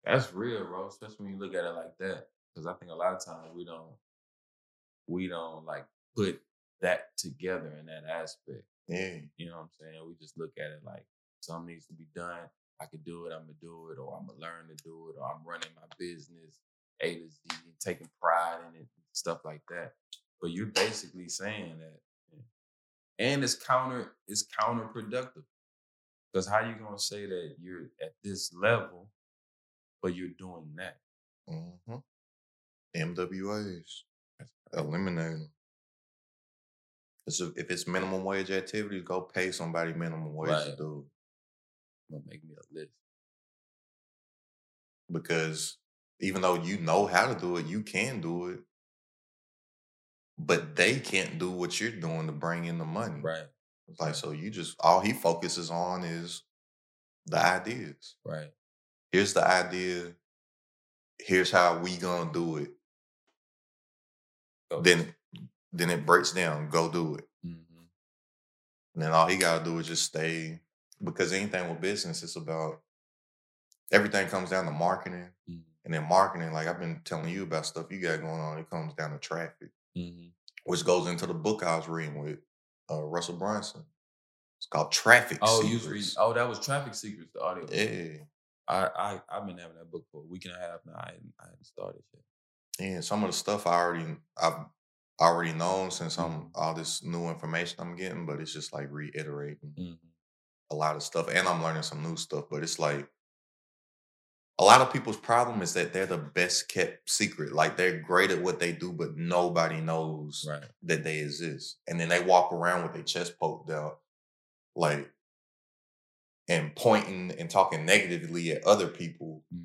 that's real, bro. Especially when you look at it like that. Because I think a lot of times we don't we don't like put that together in that aspect. Yeah. You know what I'm saying? We just look at it like something needs to be done. I can do it, I'm gonna do it, or I'm gonna learn to do it, or I'm running my business A to Z and taking pride in it, and stuff like that. But you're basically saying that eh, and it's counter it's counterproductive. Because how you gonna say that you're at this level, but you're doing that? Mm-hmm. MWAs. Eliminate them. If it's minimum wage activities, go pay somebody minimum wage to Right. do it. Gonna make me a list. Because even though you know how to do it, you can do it. But they can't do what you're doing to bring in the money. Right, like so you just all he focuses on is the ideas. right. Here's the idea. Here's how we gonna do it. Go Then then it breaks down. Go do it. hmm And then all he gotta do is just stay because anything with business it's about everything comes down to marketing. hmm And then marketing, like I've been telling you about stuff you got going on, it comes down to traffic, hmm which goes into the book I was reading with uh, Russell Brunson. It's called Traffic. Oh, you was reading. Oh, that was Traffic Secrets, the audio. Yeah. I, I I've been having that book for a week and a half now. I hadn't, I hadn't started yet. Yeah, some of the stuff I already I've already known since I'm Mhm. all this new information I'm getting, but it's just like reiterating hmm a lot of stuff, and I'm learning some new stuff. But it's like a lot of people's problem is that they're the best kept secret. Like they're great at what they do, but nobody knows Right. that they exist, and then they walk around with their chest poked out, like and pointing and talking negatively at other people hmm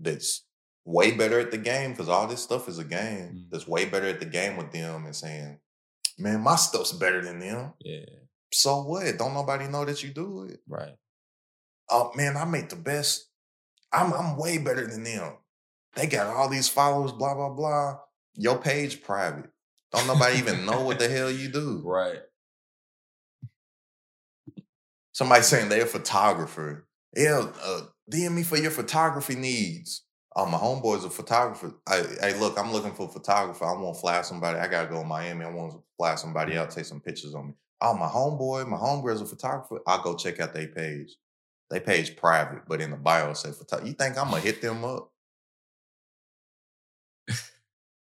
that's way better at the game because all this stuff is a game Mm. that's way better at the game with them and saying, man, my stuff's better than them. Yeah. So what? Don't nobody know that you do it? Right. Oh man, I make the best. I'm I'm way better than them. They got all these followers, blah, blah, blah. Your page private. Don't nobody even know what the hell you do. Right. Somebody saying they're a photographer. Yeah, uh, DM me for your photography needs. Oh, my homeboy's a photographer. I, hey, look, I'm looking for a photographer. I want to fly somebody. I gotta go to Miami. I want to fly somebody out, take some pictures on me. Oh, my homeboy, my homegirl's a photographer. I'll go check out their page. They page private, but in the bio it say photographer. You think I'm gonna hit them up?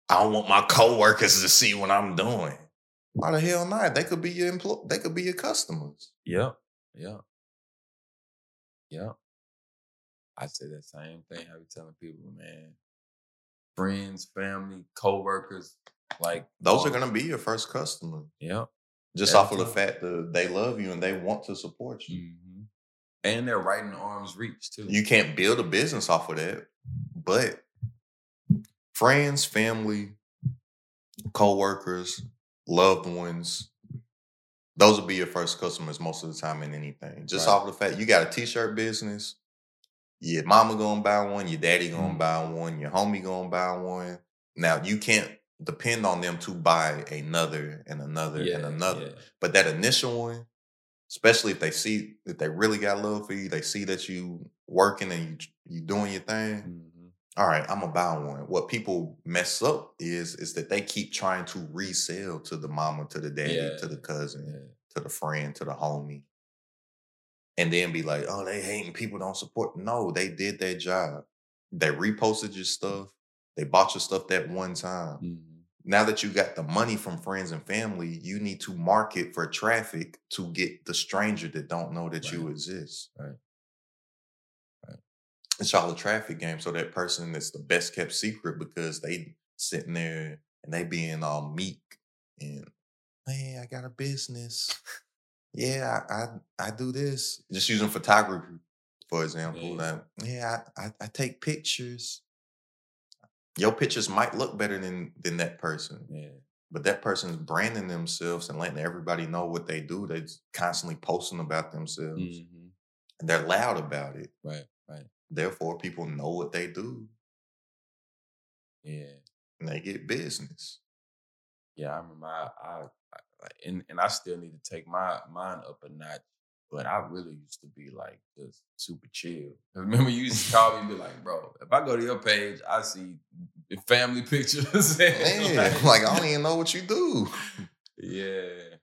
I don't want my coworkers to see what I'm doing. Why the hell not? They could be your employ. They could be your customers. Yep. Yep. Yep. I say that same thing. I be telling people, man, friends, family, coworkers, like Those are gonna be your first customer. Yep. Just Every off of the fact that they love you and they want to support you. hmm And they're right in arm's reach too. You can't build a business off of that, but friends, family, co-workers, loved ones, those will be your first customers most of the time in anything. Just Right. off the fact you got a t-shirt business, your mama gonna buy one, your daddy gonna Mhm. buy one, your homie gonna buy one. Now you can't depend on them to buy another and another yeah, and another. yeah. But that initial one, especially if they see if they really got love for you, they see that you working and you you doing your thing. Mhm. All right, I'm gonna buy one. What people mess up is is that they keep trying to resell to the mama, to the daddy, Yeah, to the cousin, yeah. to the friend, to the homie, and then be like, "Oh, they hating people don't support." No, they did their job. They reposted your stuff. They bought your stuff that one time Mhm. now that you got the money from friends and family, you need to market for traffic to get the stranger that don't know that you exist. Right. Right. It's all a traffic game. So that person is the best kept secret because they sitting there and they being all meek and man, I got a business. Yeah, I I, I do this. Just using photography, for example. Yeah. Like, yeah, I, I, I take pictures. Your pictures might look better than than that person Yeah. but that person's branding themselves and letting everybody know what they do. They're constantly posting about themselves. Mhm. they're loud about it. Right, right. Therefore, people know what they do Yeah. and they get business. Yeah, I remember I, I, I and and I still need to take my mine up a notch. But I really used to be like just super chill. Remember, you used to call me and be like, "Bro, if I go to your page, I see family pictures." and Man, like I don't even know what you do. yeah,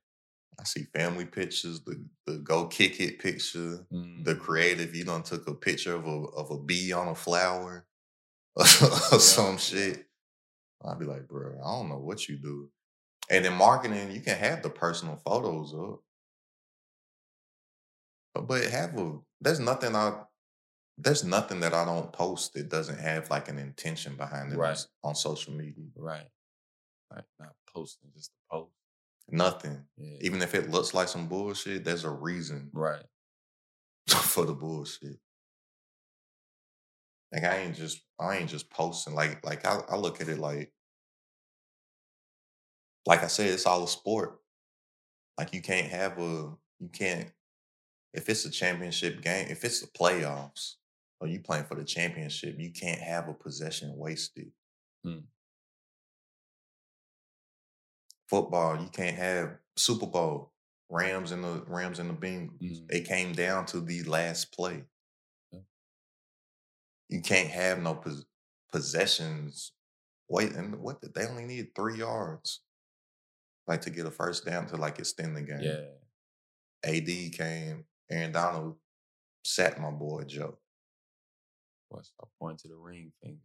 I see family pictures, the the go kick it picture, Mm. the creative. You done took a picture of a of a bee on a flower or some shit. I'd be like, bro, I don't know what you do. And in marketing, you can have the personal photos up, but but have a. There's nothing I. There's nothing that I don't post that doesn't have like an intention behind it on Right. s- on social media. right. Like not posting, just to post. Nothing. Yeah, Even if it looks like some bullshit, there's a reason right. for the bullshit. Like I ain't just I ain't just posting. Like like I, I look at it like like I said, it's all a sport. Like you can't have a you can't if it's a championship game, if it's the playoffs or you playing for the championship, you can't have a possession wasted. Hmm. Football, you can't have Super Bowl, Rams and the Rams and the Bengals. Mhm. It came down to the last play. Yeah. You can't have no pos- possessions. Wait, and what? did- They only need three yards, like to get a first down to like extend the game. Yeah, AD came. Aaron Donald sat my boy Joe. what's I point to the ring finger.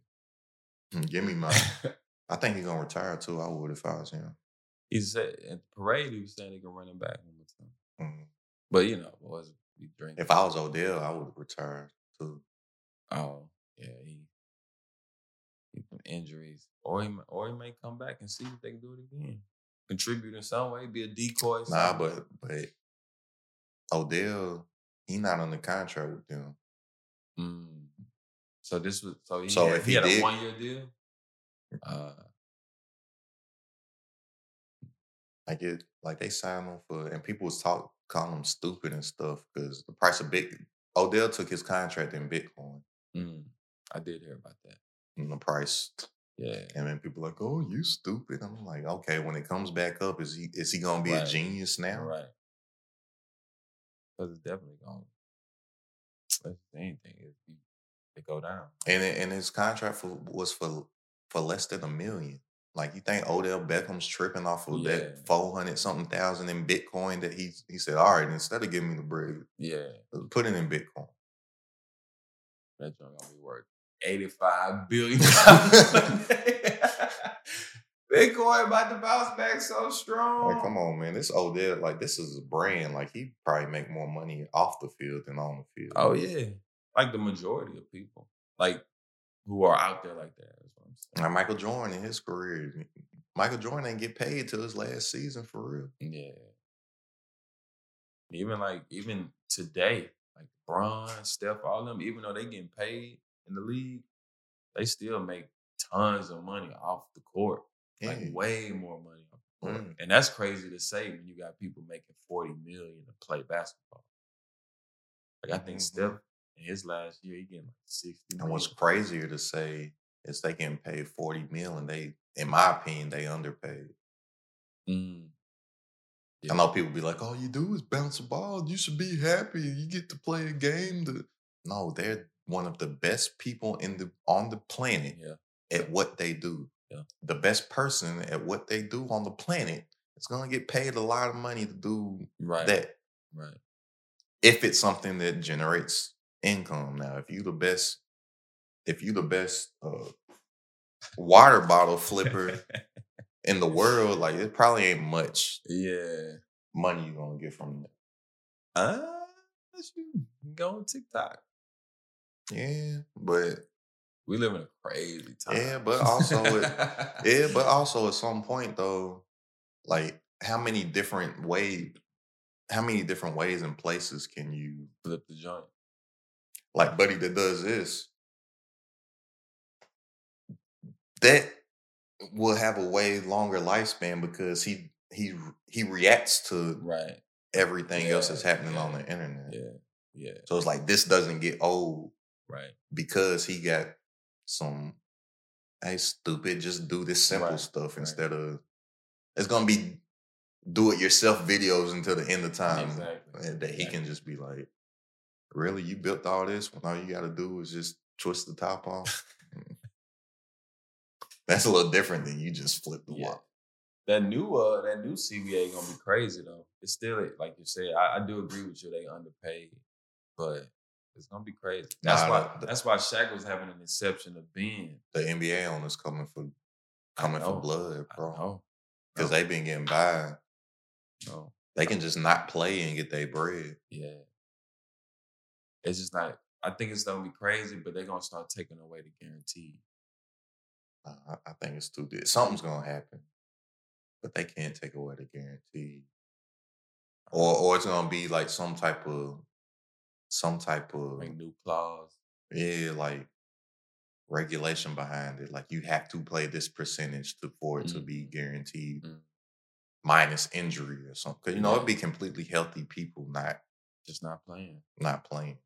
Hmm, Give me my. I think he's gonna retire too. I would if I was him. He said at the parade, he was saying he can run it back one more time. Mhm. But you know, boys be drinking. If I was Odell, I would return too. Oh, yeah, he he from injuries, or he or he may come back and see if they can do it again, contribute in some way, be a decoy. Nah, but but Odell, he not on the contract with them. Mm. So this was so he So had, if he he had did- a one year deal. Uh, Like it, like they signed him for, and people was talk calling him stupid and stuff because the price of big. Odell took his contract in Bitcoin, mm, I did hear about that. and the price, Yeah, and then people like, "Oh, you stupid." I'm like, okay, when it comes back up, is he is he gonna be Right. a genius now? right. Because it's definitely going. That's the anything if you it go down. And it- and his contract for, was for for less than a million. Like you think Odell Beckham's tripping off of Yeah. that four hundred something thousand in Bitcoin that he he said, all right, instead of giving me the bread, Yeah, put it in Bitcoin. that joint gonna be worth eighty five billion. Bitcoin about to bounce back so strong. Like, come on, man. This Odell, like, this is a brand. Like, he probably make more money off the field than on the field. Oh yeah, like the majority of people, like who are out there like that. That's what I'm saying. Like Michael Jordan in his career, Michael Jordan didn't get paid till his last season for real. Yeah. Even like even today, like Bron, Steph, all of them, even though they getting paid in the league, they still make tons of money off the court. Like way more money off the court. Mm. And that's crazy to say when you got people making 40 million to play basketball. Like I think Mhm. Steph in his last year, he getting like 60 And what's crazier to say is they getting paid 40 mil and they, in my opinion, they underpaid. Mm. I know people be like, all you do is bounce a ball. You should be happy. You get to play a game. To... No, they're one of the best people in the on the planet Yeah. at what they do. Yeah. The best person at what they do on the planet is gonna get paid a lot of money to do Right. that. Right. If it's something that generates income. Now, if you the best, if you're the best uh, water bottle flipper in the world, like it probably ain't much yeah. money you're gonna get from that. Uh, you go on TikTok. Yeah, but We live in a crazy time. Yeah, but also it- yeah, but also at some point though, like how many different ways, how many different ways and places can you flip the joint. like buddy that does this? That will have a way longer lifespan because he he he reacts to Right. everything else that's Yeah, happening on the internet. Yeah. Yeah. So it's like this doesn't get old Right. because he got some hey stupid, just do this simple Right, stuff right. instead of it's gonna be do it yourself videos until the end of time. Exactly. That he Exactly. can just be like, Really, you built all this when all you gotta do is just twist the top off? That's a little different than you just flip the Yeah. wall. That new uh that new CBA gonna be crazy though. It's still like you said. I, I do agree with you. They underpaid, but it's gonna be crazy. That's Nah, why. the- that's why Shaq was having an exception of being. The NBA owners coming for coming for blood, bro. Because they've been getting by. No. They can just not play and get their bread. Yeah. It's just not. I think it's gonna be crazy, but they're gonna start taking away the guarantee. I, I think it's too deep. Something's gonna happen, but they can't take away the guarantee. Or or it's gonna be like some type of some type of Like new clause. yeah, like regulation behind it. Like you have to play this percentage to for it to Mm. be guaranteed, Mm. minus injury or something. Cause you know, it'd be completely healthy people not Just not playing. not playing.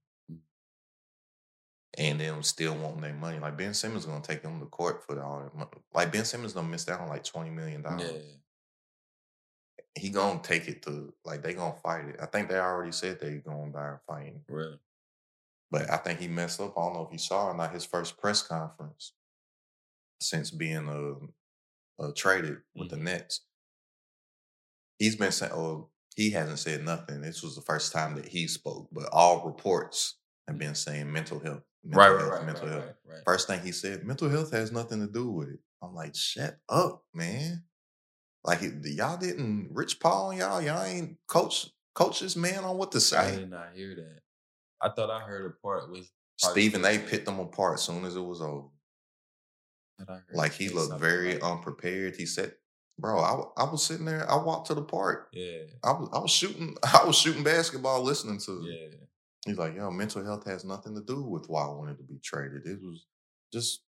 And them still wanting their money. Like Ben Simmons gonna take them to court for all that money. Like Ben Simmons gonna miss out on like twenty million dollars. Yeah. He gonna take it to like they gonna fight it. I think they already said they going down fighting. Really. But I think he messed up. I don't know if you saw or not his first press conference since being uh, uh traded with Mhm. the Nets. He's been saying, oh, he hasn't said nothing. This was the first time that he spoke, but all reports have been saying mental health, mental Right, right, health, right, mental right, health. right. First thing he said, mental health has nothing to do with it. I'm like, shut up, man. Like y'all didn't Rich Paul and y'all, y'all ain't coach coach this man on what to say. I did not hear that. I thought I heard a part with Stephen They picked them apart as soon as it was over. Thought I heard Like he looked very like- unprepared. He said, "Bro, I, I was sitting there. I walked to the park. Yeah. I was I was shooting. I was shooting basketball, listening to." Yeah. He's like, "Yo, mental health has nothing to do with why I wanted to be traded. It was just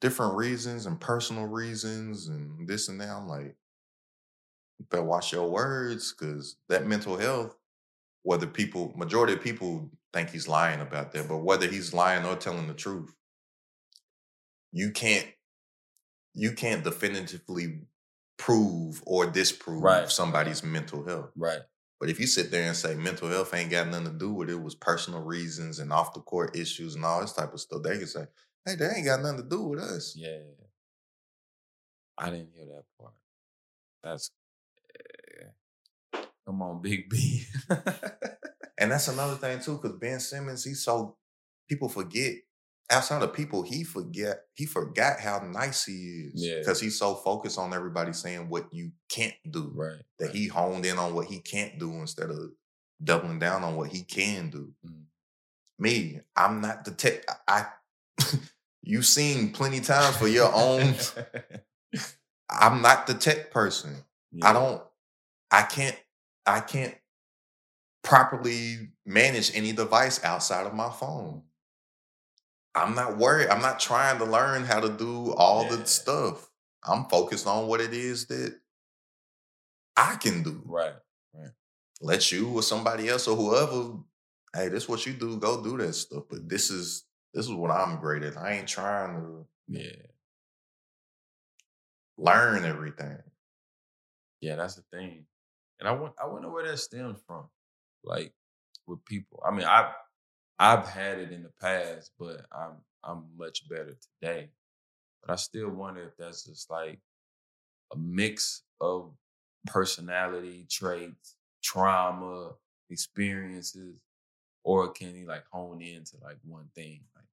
different reasons and personal reasons and this and that." I'm like, "You better watch your words, because that mental health." Whether people, majority of people think he's lying about that, but whether he's lying or telling the truth, you can't you can't definitively prove or disprove Right. somebody's mental health. Right. But if you sit there and say mental health ain't got nothing to do with it, it was personal reasons and off the court issues and all this type of stuff, they can say, hey, that ain't got nothing to do with us. Yeah. I didn't hear that part. That's eh. come on, Big B. And that's another thing too, because Ben Simmons, he's so people forget. Outside of people, he forget he forgot how nice he is. Yeah. Because he's so focused on everybody saying what you can't do. right. That right. he honed in on what he can't do instead of doubling down on what he can do. Mm. Me, I'm not the tech. I you've seen plenty times for your own. I'm not the tech person. I don't. I can't. I can't properly manage any device outside of my phone. I'm not worried. I'm not trying to learn how to do all Yeah. the stuff. I'm focused on what it is that I can do. Right. Right. Let you or somebody else or whoever, hey, this is what you do, go do that stuff. But this is this is what I'm great at. I ain't trying to Yeah. learn everything. Yeah, that's the thing. And I want I wonder where that stems from. Like with people. I mean, I've I've had it in the past, but I'm I'm much better today. But I still wonder if that's just like a mix of personality traits, trauma, experiences, or can he like hone into like one thing? Like,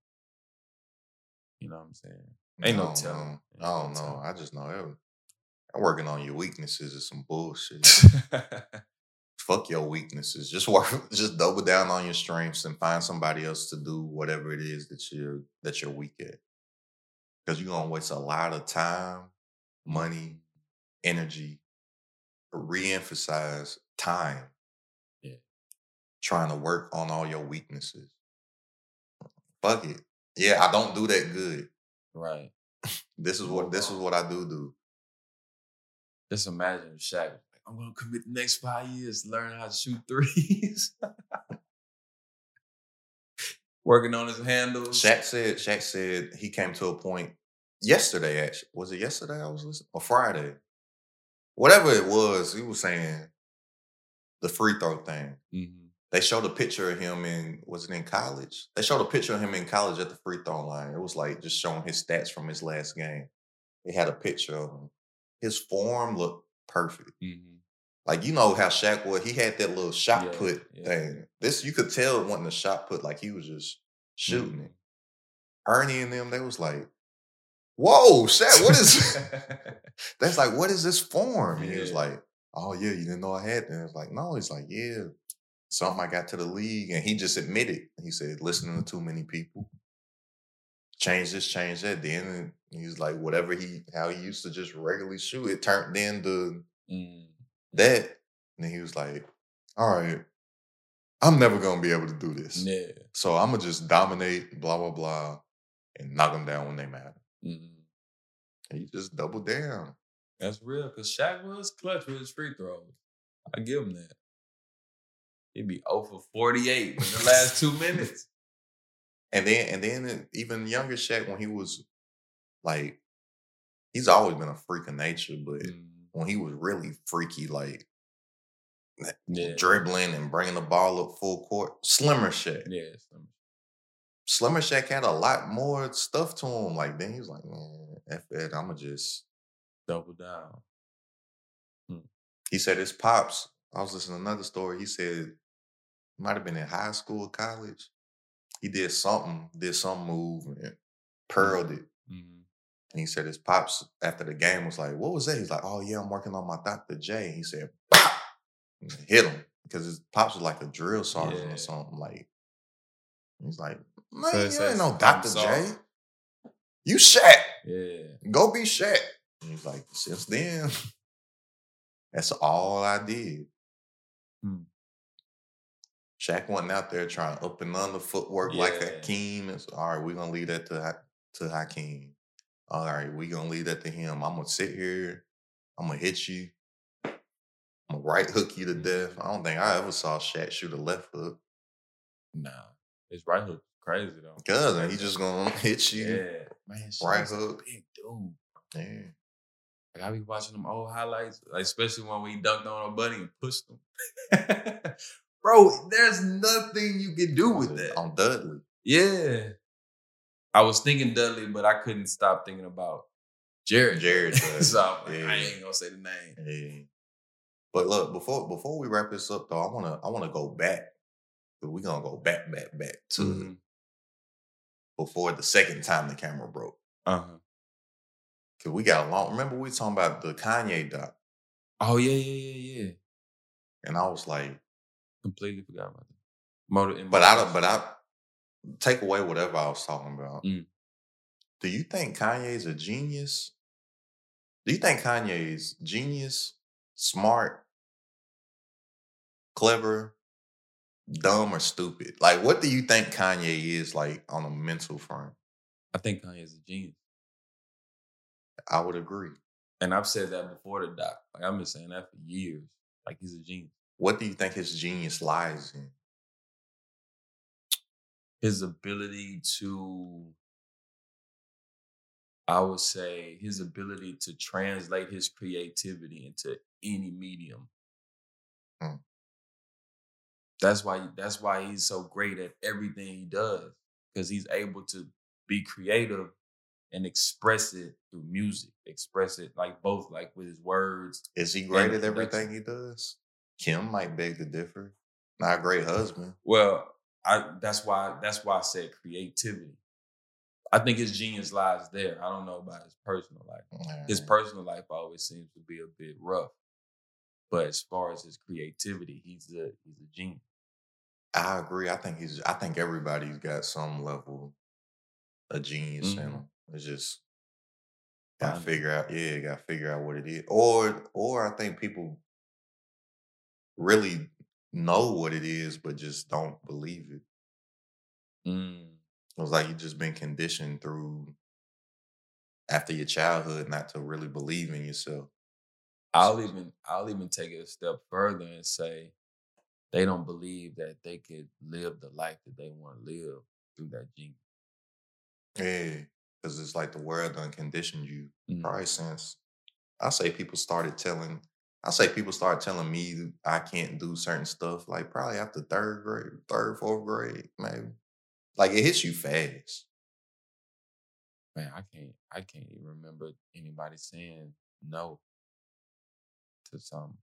you know what I'm saying? Ain't no telling. I don't know. Ain't I no oh, know. telling. I just know every- working on your weaknesses is some bullshit. Fuck your weaknesses. Just work. Just double down on your strengths and find somebody else to do whatever it is that you're that you're weak at. Because you're gonna waste a lot of time, money, energy. Re-emphasize time. Yeah. Trying to work on all your weaknesses. Fuck it. Yeah, I don't do that good. right. This is what this is um what I do do. Just imagine Shaq I'm gonna commit the next five years to learn how to shoot threes. Working on his handles. Shaq said Shaq said he came to a point yesterday. Actually, was it yesterday? I was listening or Friday, whatever it was. He was saying the free throw thing. Mhm. They showed a picture of him in was it in college? They showed a picture of him in college at the free throw line. It was like just showing his stats from his last game. They had a picture of him. His form looked perfect. Mhm. Like you know how Shaq was, he had that little shot Yeah, put yeah. thing. This you could tell wasn't a shot put, like he was just shooting Mhm. it. Ernie and them, they was like, "Whoa, Shaq, what is?" That's like, "What is this form?" And he was like, "Oh yeah, you didn't know I had that." It's like, no, he's like, "Yeah, something I got to the league," and he just admitted. He said, "Listening to too many people, change this, change that." Then he's like, whatever he how he used to just regularly shoot, it turned into Mm. that. And then he was like, all right, I'm never gonna be able to do this. Yeah. So I'm gonna just dominate, blah, blah, blah, and knock them down when they matter. Mhm. And he just doubled down. That's real. Cause Shaq was clutch with his free throws. I give him that. He'd be 0 for 48 in the last two minutes. And then and then even younger Shaq when he was like, he's always been a freak of nature, but Mm. when he was really freaky, like Yeah. dribbling and bringing the ball up full court, Slimmer Shaq. Yeah. some- Slimmer Shaq had a lot more stuff to him. Like then he was like, man, F it, I'ma just Double down. he said his pops. I was listening to another story. He said might have been in high school, or college. He did something, did some move and pearled it. And he said his pops after the game was like, "What was that?" He's like, "Oh yeah, I'm working on my Dr. J." He said, "Pop!" and hit him because his pops was like a drill sergeant Yeah. or something. Like he's like, "Man, So you ain't no Dr. J. You Shaq. Yeah. Go be Shaq." And he's like, "Since then, that's all I did." Hmm. Shaq wasn't out there trying to up and under footwork like Yeah. Hakeem. It's all right. We're gonna leave that to to Hakeem. All right, we're gonna leave that to him. I'm gonna sit here. I'm gonna hit you. I'm gonna right hook you to mm-hmm. death. I don't think I ever saw Shaq shoot a left hook. Nah. His right hook crazy though. Cause he just gonna hit you. Yeah. Man, Right hook. Big dude. Yeah. Like I be watching them old highlights, like especially when we dunked on a buddy and pushed him. Bro, there's nothing you can do with that. On Dudley. Yeah. I was thinking Dudley, but I couldn't stop thinking about Jared. Jared so like, I ain't gonna say the name. Yeah. But look, before before we wrap this up though, I wanna I wanna go back. We're gonna go back, back, back to Mhm. before the second time the camera broke. Uh-huh. Cause we got a long. Remember we talking about the Kanye doc, Oh yeah, yeah, yeah, yeah. and I was like, Completely forgot about that. Motor but I don't. But I take away whatever I was talking about. Mm. Do you think Kanye's a genius? Do you think Kanye's genius, smart, clever, dumb, or stupid? Like, what do you think Kanye is like on a mental front? I think Kanye's a genius. I would agree. And I've said that before the doc. Like I've been saying that for years. Like he's a genius. What do you think his genius lies in? His ability to I would say his ability to translate his creativity into any medium. Hmm. That's why that's why he's so great at everything he does because he's able to be creative and express it through music, express it like both like with his words. Is he great at everything he does? Kim might beg to differ. Not a great husband. Well, I that's why that's why I said creativity. I think his genius lies there. I don't know about his personal life. His Mm, personal life always seems to be a bit rough. But as far as his creativity, he's a he's a genius. I agree. I think he's. I think everybody's got some level of genius in Mhm. them. It's just got to Find it. figure out. Yeah, got to figure out what it is. Or, or I think people really know what it is, but just don't believe it. Mm. was like you just been conditioned through after your childhood not to really believe in yourself. I'll even I'll even take it a step further and say they don't believe that they could live the life that they want to live through that gene. Yeah, because it's like the world unconditioned you Mm. probably since I say people started telling. I say people start telling me I can't do certain stuff like probably after third grade, third, fourth grade, maybe. Like it hits you fast. Man, I can't I can't even remember anybody saying no to something.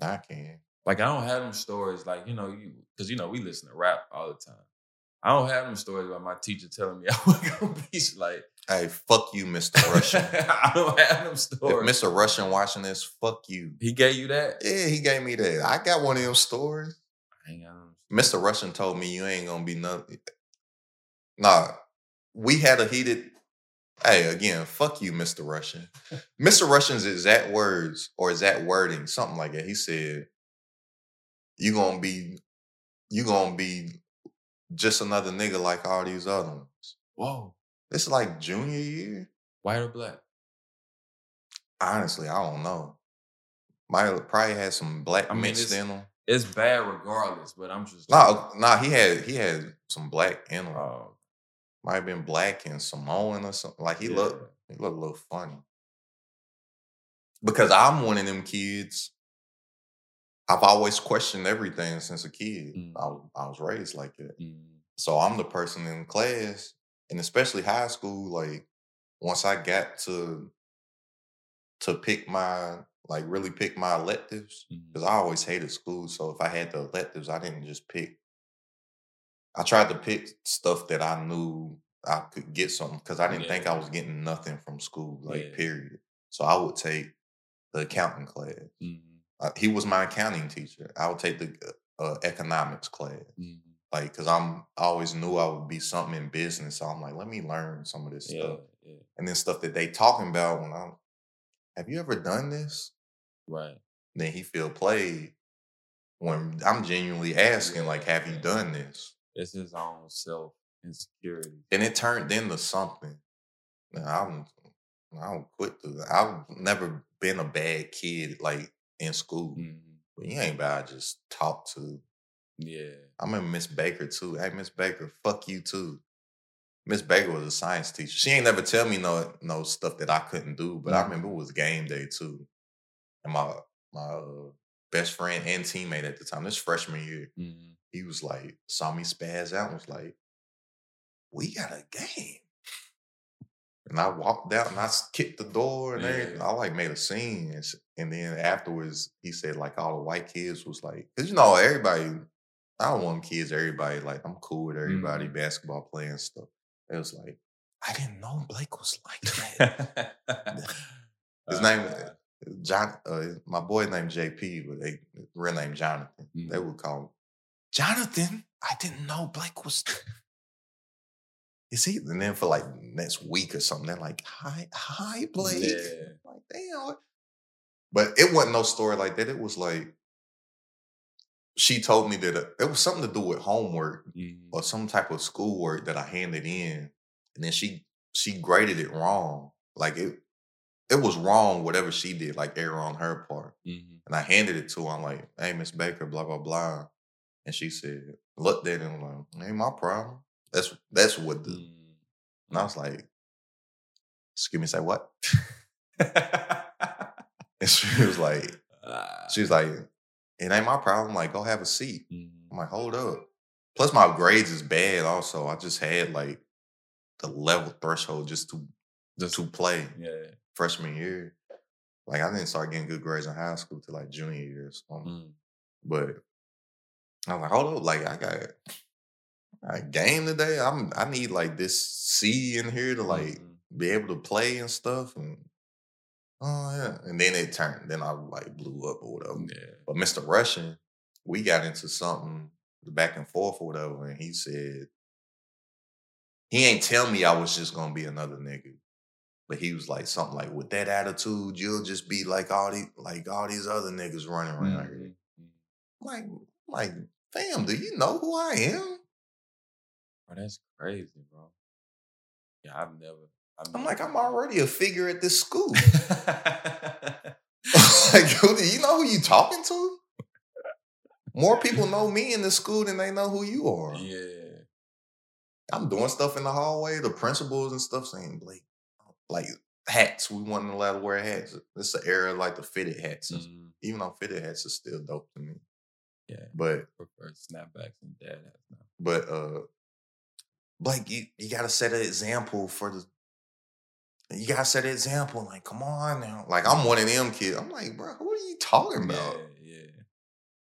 I can't. Like I don't have them stories like, you know, you because you know, we listen to rap all the time. I don't have them stories about my teacher telling me I wasn't gonna be like Hey, fuck you, Mr. Russian. I don't have them if stories. Mr. Russian watching this, fuck you. He gave you that? Yeah, he gave me that. I got one of them stories. I ain't got them. Mr. Russian told me you ain't gonna be nothing. Nah, we had a heated. Hey, again, fuck you, Mr. Russian. Mr. Russian's exact words or exact wording, something like that. He said, "You gonna be, you gonna be just another nigga like all these other ones." Whoa. This is like junior year. White or black? Honestly, I don't know. Might probably had some black I mean, mixed it's- in him. It's bad regardless, but I'm just Nah, nah, he had he had some black in him. Oh, Might have been black and Samoan or something. Like he yeah. looked he looked a little funny. Because I'm one of them kids. I've always questioned everything since a kid. Mm. I, I was raised like that. Mm, So I'm the person in class, and especially high school, like once I got to to pick my like really pick my electives, mm, because I always hated school. So if I had the electives, I didn't just pick. I tried to pick stuff that I knew I could get something because I didn't think I was getting nothing from school, like Yeah. period. So I would take the accounting class. mm, Uh, he was my accounting teacher. I would take the uh, economics class, mm. like because I'm I always knew I would be something in business. So I'm like, let me learn some of this Yeah, stuff, yeah. and then stuff that they talking about. When I'm, have you ever done this? Right. then he feel played when I'm genuinely asking, like, have you done this? It's his own self insecurity. And it turned into something. Now, I don't, I don't quit that. I've never been a bad kid, like in school. Mm, But you ain't bad just talk to. yeah. I remember Miss Baker too. Hey, Miss Baker, fuck you too. Miss Baker was a science teacher. She ain't never tell me no no stuff that I couldn't do, but I remember it was game day too. And my my uh, best friend and teammate at the time, this freshman year, Mm, he was like, saw me spaz out and was like, we got a game. And I walked out and I kicked the door and everything. Yeah. I like made a scene. And, and then afterwards, he said, like, all the white kids was like, because you know, everybody, I don't want kids, everybody, like, I'm cool with everybody, Mhm. basketball playing stuff. It was like, I didn't know Blake was like that. His name, Uh, John, uh, my boy named JP, but they real name Jonathan. They Mhm. would call him Jonathan. I didn't know Blake was. Is he? And then for like next week or something, they're like, "Hi, hi, Blake." Yeah. Like, damn. But it wasn't no story like that. It was like she told me that uh, it was something to do with homework mm, or some type of schoolwork that I handed in, and then she she graded it wrong. Like it it was wrong whatever she did, like error on her part. mhm. And I handed it to her. I'm like, "Hey, Miss Baker, blah blah blah," and she said, looked at it and like, "Ain't my problem." That's that's what the Mm. and I was like, "Excuse me, say what?" and she was like, Ah, she was like, "It ain't my problem. Like, go have a seat." mhm. I'm like, hold up. Plus, my grades is bad. Also, I just had like the level threshold just to Just- to play yeah. freshman year. Like, I didn't start getting good grades in high school till like junior year. or something. Mm. But I was like, hold up, like I got a game today. I'm I need like this C in here to like Mhm. be able to play and stuff. And oh yeah. And then it turned, then I like blew up or whatever. Yeah. But Mr. Russian, we got into something back and forth or whatever, and he said he ain't tell me I was just gonna be another nigga. But he was like something like, with that attitude, you'll just be like all these like all these other niggas running around here. Mhm. Like, like, fam, do you know who I am? Bro, that's crazy, bro. Yeah, I've never. I've I'm like, I'm already a figure at this school. like, who- do you know who you talking to? More people know me in the school than they know who you are. yeah. I'm doing stuff in the hallway. The principals and stuff saying, Blake, like hats. We weren't allowed to wear hats. It's the era of, like the fitted hats. Mhm. Even though fitted hats are still dope to me. Yeah. But Prefer snapbacks and dad hats now. but uh Blake, you, you gotta set an example for the you gotta set an example. Like, come on now. Like, I'm one of them kids. I'm like, bro, what are you talking about? Yeah, yeah,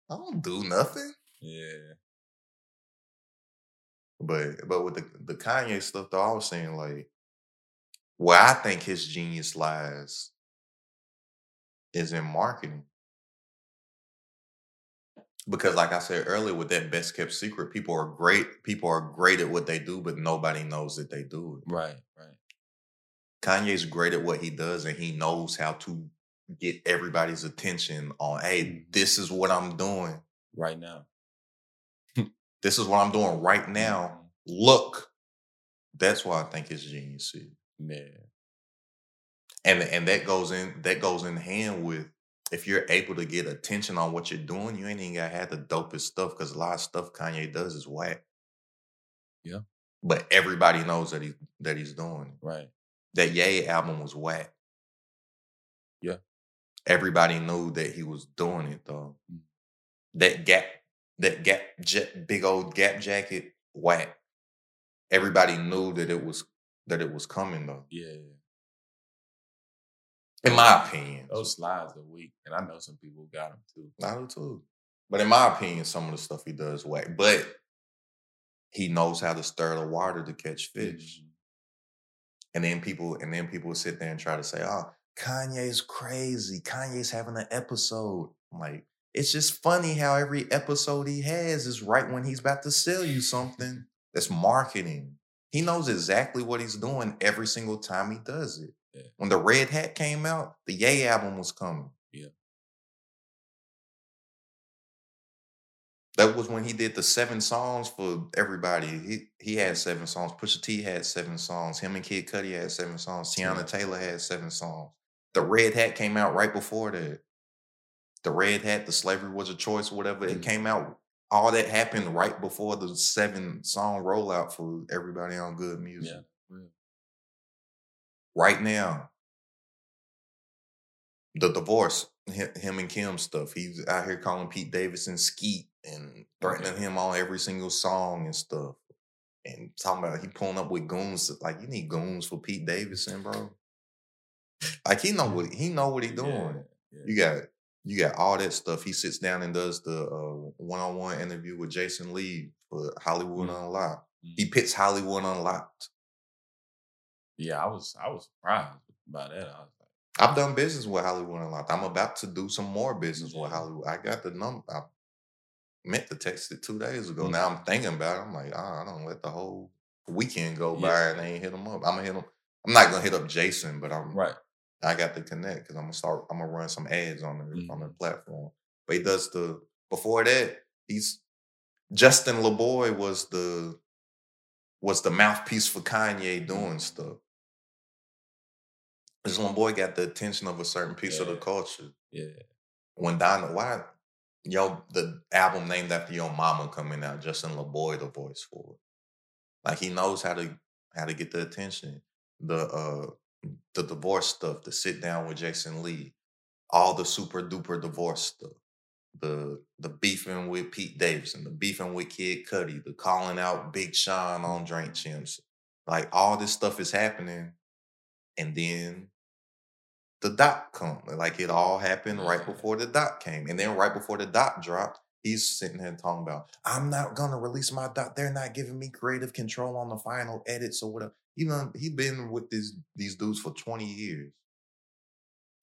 I don't do nothing. yeah. But but with the the Kanye stuff, though, I was saying like, where I think his genius lies is in marketing. Because, like I said earlier, with that best kept secret, people are great. People are great at what they do, but nobody knows that they do it. Right, right. Kanye's great at what he does, and he knows how to get everybody's attention on, hey, mm-hmm. this is what I'm doing. Right now. This is what I'm doing right now. Mm-hmm. Look. That's why I think it's genius. Yeah. and and that goes in that goes in hand with if you're able to get attention on what you're doing, you ain't even gotta have the dopest stuff because a lot of stuff Kanye does is whack. Yeah. But everybody knows that he that he's doing. Right. That Ye album was whack. Yeah. Everybody knew that he was doing it though. Mm. That gap, that gap, big old gap jacket, whack. Everybody knew that it was that it was coming though. Yeah. In my opinion, Those slides are weak, and I know some people got them too. I do too. But in my opinion, some of the stuff he does whack. But he knows how to stir the water to catch fish. Mhm. And then people, and then people would sit there and try to say, "Oh, Kanye's crazy. Kanye's having an episode." I'm like, it's just funny how every episode he has is right when he's about to sell you something. That's marketing. He knows exactly what he's doing every single time he does it. Yeah. When the Red Hat came out, the Ye album was coming. That was when he did the seven songs for everybody. He he had seven songs. Pusha T had seven songs. Him and Kid Cudi had seven songs. Teyana Taylor had seven songs. The Red Hat came out right before that. The Red Hat, the Slavery Was a Choice, whatever. It Mhm. came out. All that happened right before the seven song rollout for everybody on G.O.O.D. Music. Yeah. Right now, the divorce, him and Kim stuff. He's out here calling Pete Davidson Skete and threatening him on every single song and stuff. And talking about he pulling up with goons. Like you need goons for Pete Davidson, bro. Like he know what he know what he doing. Yeah. yeah. You got you got all that stuff. He sits down and does the uh, one-on-one interview with Jason Lee for Hollywood Mm. Unlocked. He pits Hollywood Unlocked. Yeah, I was I was surprised by that. I was I've done business with Hollywood Unlocked. I'm about to do some more business with Hollywood. I got the number. I meant to text it two days ago. Mm. Now I'm thinking about it. I'm like, ah, I don't let the whole weekend go by Yeah. and I ain't hit him up. I'm gonna hit him. I'm not gonna hit up Jason, but I'm right. I got to connect because I'm gonna start. I'm gonna run some ads on the on the Mhm. platform. But he does the before that. He's Justin LaBoy was the was the mouthpiece for Kanye doing stuff. This little boy got the attention of a certain piece of the culture. Yeah. When Donda, why yo the album named after your mama coming out, Justin LaBoy the voice for it. Like he knows how to how to get the attention. The uh the divorce stuff, the sit down with Jason Lee, all the super duper divorce stuff, the the beefing with Pete Davidson, the beefing with Kid Cudi, the calling out Big Sean on Drink Champs. Like all this stuff is happening, and then the dot come. Like it all happened right mm-hmm. before the dot came. And then right before the dot dropped, he's sitting there talking about, I'm not gonna release my dot. They're not giving me creative control on the final edits or whatever. You know, he's been with these these dudes for 20 years.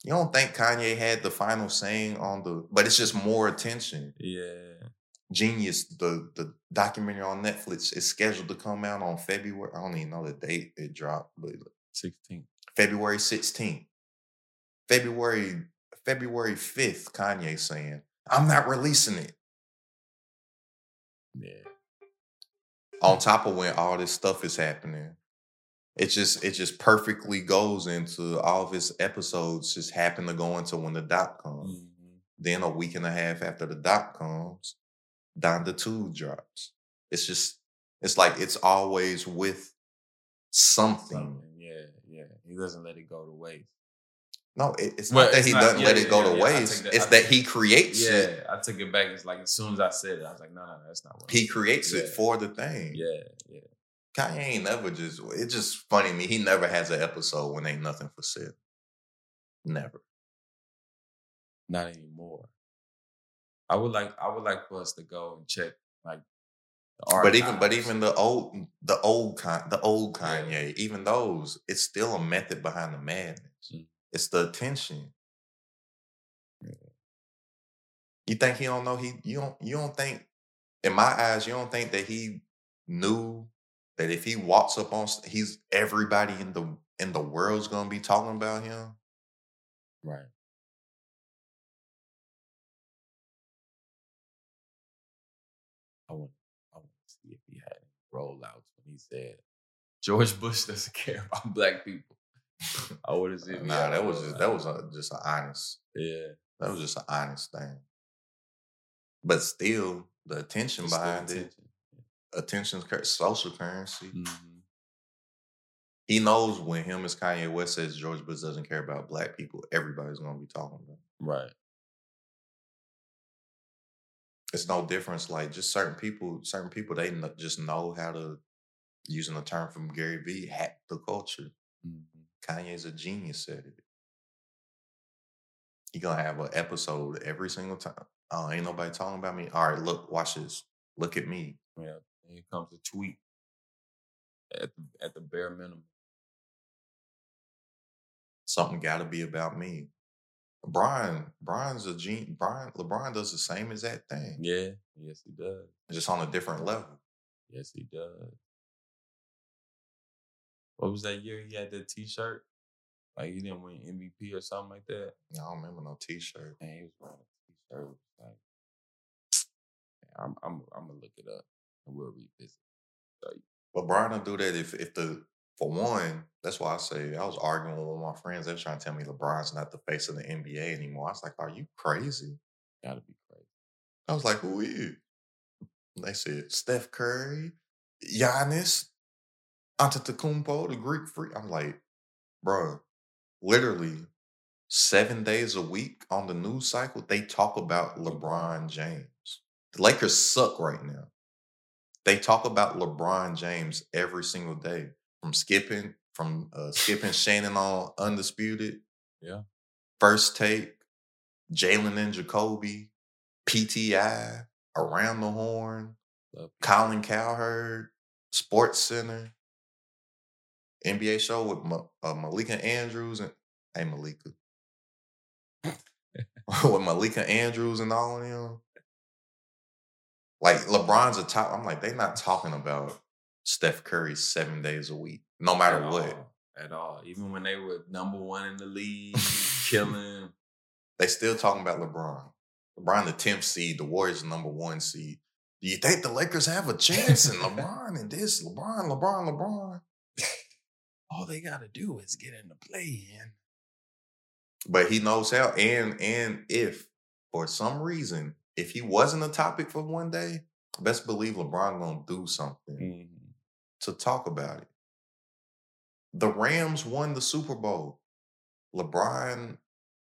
You don't think Kanye had the final saying on the, but it's just more attention. Yeah. Genius, the the documentary on Netflix is scheduled to come out on February. I don't even know the date it dropped, but Sixteen. February 16th. February February 5th, Kanye saying, I'm not releasing it. Yeah. On top of when all this stuff is happening. It just it just perfectly goes into all of his episodes just happen to go into when the dot comes. Mhm. Then a week and a half after the dot comes, Donda 2 drops. It's just It's like it's always with something. Something. Yeah. He doesn't let it go to waste. No, it, it's Well, not that it's he not- doesn't yeah, let yeah, it go yeah, to waste. that- it's I that he creates Yeah, it. I took it back. It's like as soon as I said it, I was like, no, no, that's not what He creates it for the thing. Yeah, yeah. Kanye ain't never just. It's just funny to me. He never has an episode when ain't nothing for sale. Never. Not anymore. I would like I would like for us to go and check like But even but even the old the old the old Yeah. Kanye, even those, it's still a method behind the madness. Mm. It's the attention. Yeah. You think he don't know he you don't you don't think in my eyes you don't think that he knew that if he walks up on he's everybody in the in the world's gonna be talking about him. right. Rollouts when he said George Bush doesn't care about black people. I want to see if he Nah, that was just that was a, just an honest yeah. that was just an honest thing. But still, the attention It's behind it, attention. attention's cur- social currency. Mhm. He knows when him as Kanye West says George Bush doesn't care about black people, everybody's gonna be talking about. Right. It's no difference. Like just certain people, certain people they kn- just know how to, using the term from Gary Vee, hack the culture. Mhm. Kanye's a genius at it. He gonna have an episode every single time. Oh, ain't nobody talking about me. All right, look, watch this. Look at me. Yeah. Here comes a tweet at the, at the bare minimum. Something got to be about me. Bron, Bron's a gene. Bron, LeBron does the same as that thing, Yeah. Yes, he does. just on a different level. Yes, he does. What was that year he had that T-shirt? Like he didn't win MVP or something like that. I don't remember no T-shirt. And he was wearing a T-shirt. Like, I'm, I'm, I'm gonna look it up and we'll revisit. But Bron will do that if if the for one, that's why I say I was arguing with one of my friends. They were trying to tell me LeBron's not the face of the NBA anymore. I was like, "Are you crazy?" Gotta be crazy. I was like, "Who is?" And they said Steph Curry, Giannis, Antetokounmpo, the Greek freak. I'm like, bro, literally seven days a week on the news cycle, they talk about LeBron James. The Lakers suck right now. They talk about LeBron James every single day, from skipping, from uh, skipping Shannon on Undisputed. Yeah. First take, Jalen and Jacoby, PTI, Around the Horn, Love Colin Cowherd, Sports Center, NBA show with Ma- uh, Malika Andrews and hey Malika, with Malika Andrews and all of them. Like LeBron's a top. I'm like, they're not talking about Steph Curry seven days a week, no matter at what. all, at all. Even when they were number one in the league, killing. They still talking about LeBron. LeBron the 10th seed, the Warriors the number one seed. Do you think the Lakers have a chance? And LeBron and this, LeBron, LeBron, LeBron. All they gotta do is get in the play in. But he knows how. And and if for some reason, if he wasn't a topic for one day, best believe LeBron gonna do something Mm-hmm. To talk about it. The Rams won the Super Bowl. LeBron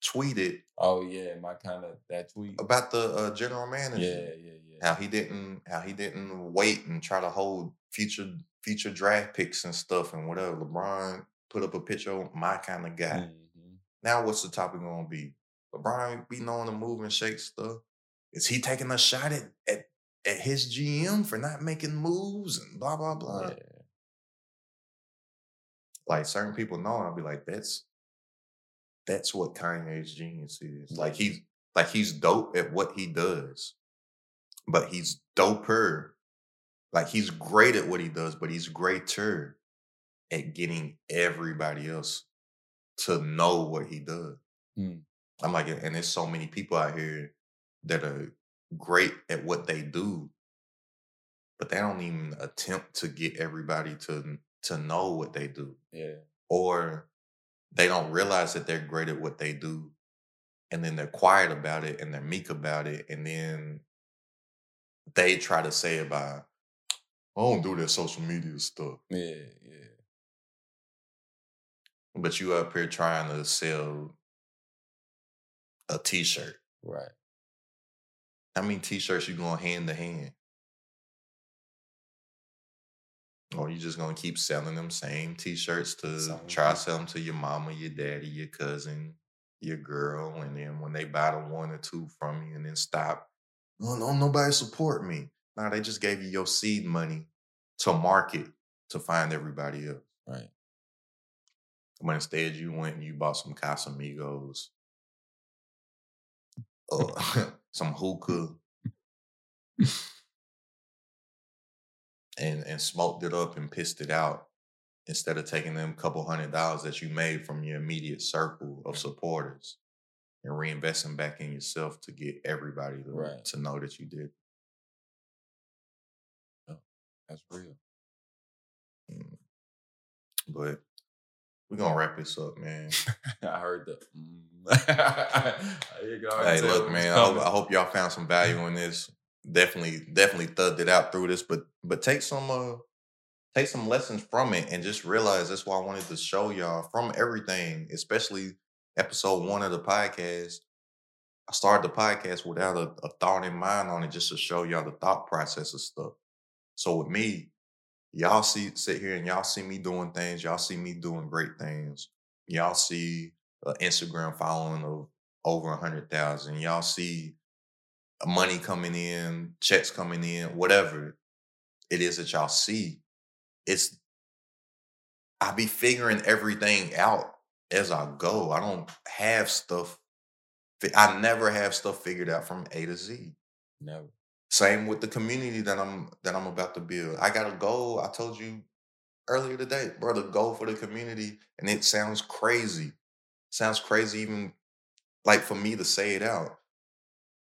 tweeted Oh yeah, my kind of that tweet. about the uh, general manager. yeah, yeah. Yeah. How he didn't how he didn't wait and try to hold future future draft picks and stuff and whatever. LeBron put up a picture my kind of guy. Mhm. Now what's the topic gonna be? LeBron be known to move and shake stuff. Is he taking a shot at at, at his GM for not making moves and blah blah blah? Yeah. Like certain people know, I'll be like, that's that's what Kanye's genius is. Like he's like he's dope at what he does, but he's doper. Like he's great at what he does, but he's greater at getting everybody else to know what he does. Hmm. I'm like, and there's so many people out here that are great at what they do, but they don't even attempt to get everybody to to know what they do Yeah. or they don't realize that they're great at what they do and then they're quiet about it and they're meek about it and then they try to say about I don't do that social media stuff. Yeah, yeah. But you up here trying to sell a t-shirt. Right. How many t-shirts you going hand to hand? Or you just gonna keep selling them same t-shirts to Same try to sell them to your mama, your daddy, your cousin, your girl, and then when they buy the one or two from you and then stop, no, no, nobody support me. Now they just gave you your seed money to market to find everybody else. Right. But instead, you went and you bought some Casamigos, uh, some hookah, and and smoked it up and pissed it out instead of taking them couple hundred dollars that you made from your immediate circle of supporters and reinvesting back in yourself to get everybody to, Right. to know that you did. That's real. Mm. But we're gonna wrap this up, man. I heard the. Mm. you can already Hey, look, man. I hope. I hope y'all found some value in this. Definitely, definitely thugged it out through this, but but take some uh take some lessons from it and just realize that's why I wanted to show y'all from everything, especially episode one of the podcast. I started the podcast without a, a thought in mind on it, just to show y'all the thought process of stuff. So with me, y'all see sit here and y'all see me doing things, y'all see me doing great things. Y'all see an Instagram following of over a hundred thousand. Y'all see money coming in, checks coming in, whatever it is that y'all see. It's I be figuring everything out as I go. I don't have stuff. I never have stuff figured out from A to Z. Never. Same with the community that I'm that I'm about to build. I got a goal. I told you earlier today, bro, the goal for the community, and it sounds crazy. Sounds crazy even like for me to say it out.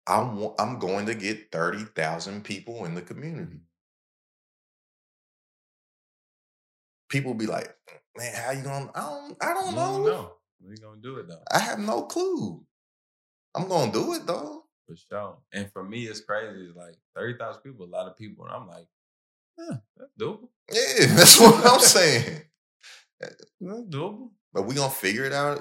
I'm I'm going to get 30,000 people in the community. Mm-hmm. People be like, "Man, how you going to I don't I don't know. We gonna do it though. I have no clue. I'm going to do it though." For sure. And for me, it's crazy. It's like 30,000 people, a lot of people. And I'm like, yeah, that's doable. Yeah, that's what I'm saying. That's doable. But we to figure it out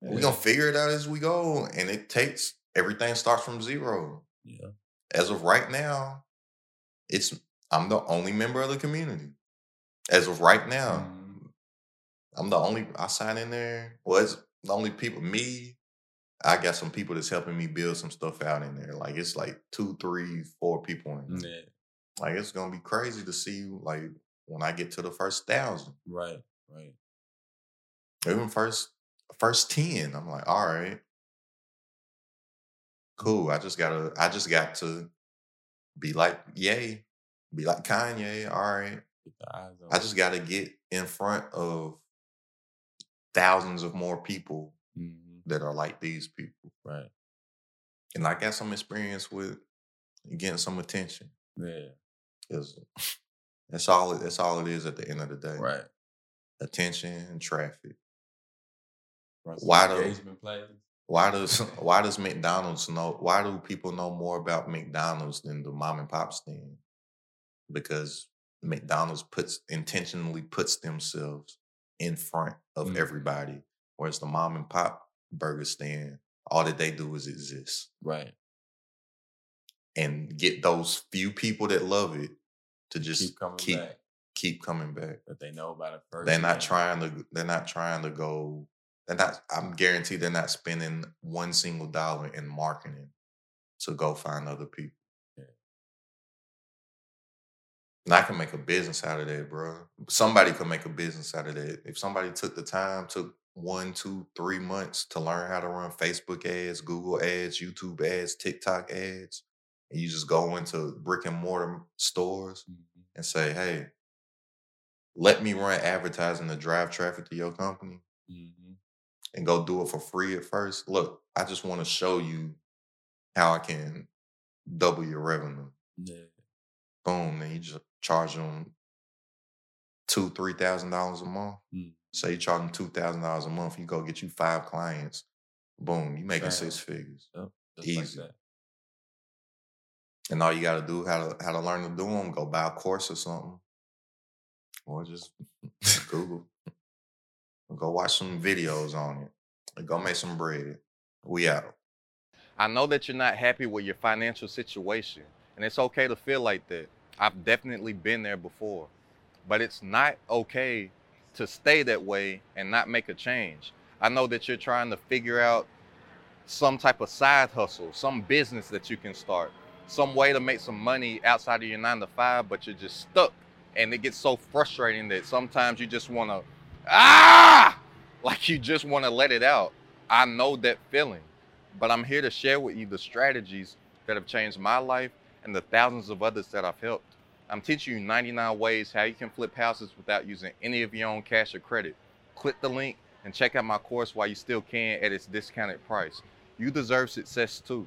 We're gonna figure it out as we go, and it takes everything starts from zero. Yeah. As of right now, it's I'm the only member of the community. As of right now, Mhm. I'm the only I sign in there. Well, it's the only people. Me, I got some people that's helping me build some stuff out in there. Like it's like two, three, four people in there. Yeah. Like it's gonna be crazy to see like when I get to the first thousand, Right. Right. even first first ten. I'm like, all right, cool. I just gotta, I just got to be like Ye, be like Kanye. All right, Keep the eyes on I just got to get in front of thousands of more people hmm that are like these people, Right. and I got some experience with getting some attention. Yeah. Cause that's all. It, that's all it is at the end of the day. Right. Attention and traffic. Why plays. Why does why does McDonald's know? Why do people know more about McDonald's than the mom and pop stand? Because McDonald's puts intentionally puts themselves in front of Mhm. everybody, whereas the mom and pop burger stand, all that they do is exist Right. and get those few people that love it to just keep coming keep back. keep coming back. That they know about it first. They're not trying to. They're not trying to go. They're not. I'm guaranteed they're not spending one single dollar in marketing to go find other people. Yeah. And I can make a business out of that, bro. Somebody could make a business out of that. If somebody took the time, took one, two, three months to learn how to run Facebook ads, Google ads, YouTube ads, TikTok ads, and you just go into brick and mortar stores Mhm. and say, hey, let me run advertising to drive traffic to your company Mhm. and go do it for free at first. Look, I just want to show you how I can double your revenue. Yeah. Boom, then you just charge them two, three thousand dollars a month. Mm. Say you charge them two thousand dollars a month, you go get you five clients. Boom, you making Bam. six figures. Yep. Easy. like. And all you got to do how to how to learn to do them, go buy a course or something, or just Google. Go watch some videos on it. Go make some bread. We out. I know that you're not happy with your financial situation, and it's okay to feel like that. I've definitely been there before, but it's not okay to stay that way and not make a change. I know that you're trying to figure out some type of side hustle, some business that you can start, some way to make some money outside of your nine to five, but you're just stuck. And it gets so frustrating that sometimes you just want to, ah, like you just want to let it out. I know that feeling, but I'm here to share with you the strategies that have changed my life and the thousands of others that I've helped. I'm teaching you 99 ways how you can flip houses without using any of your own cash or credit. Click the link and check out my course while you still can at its discounted price. You deserve success too.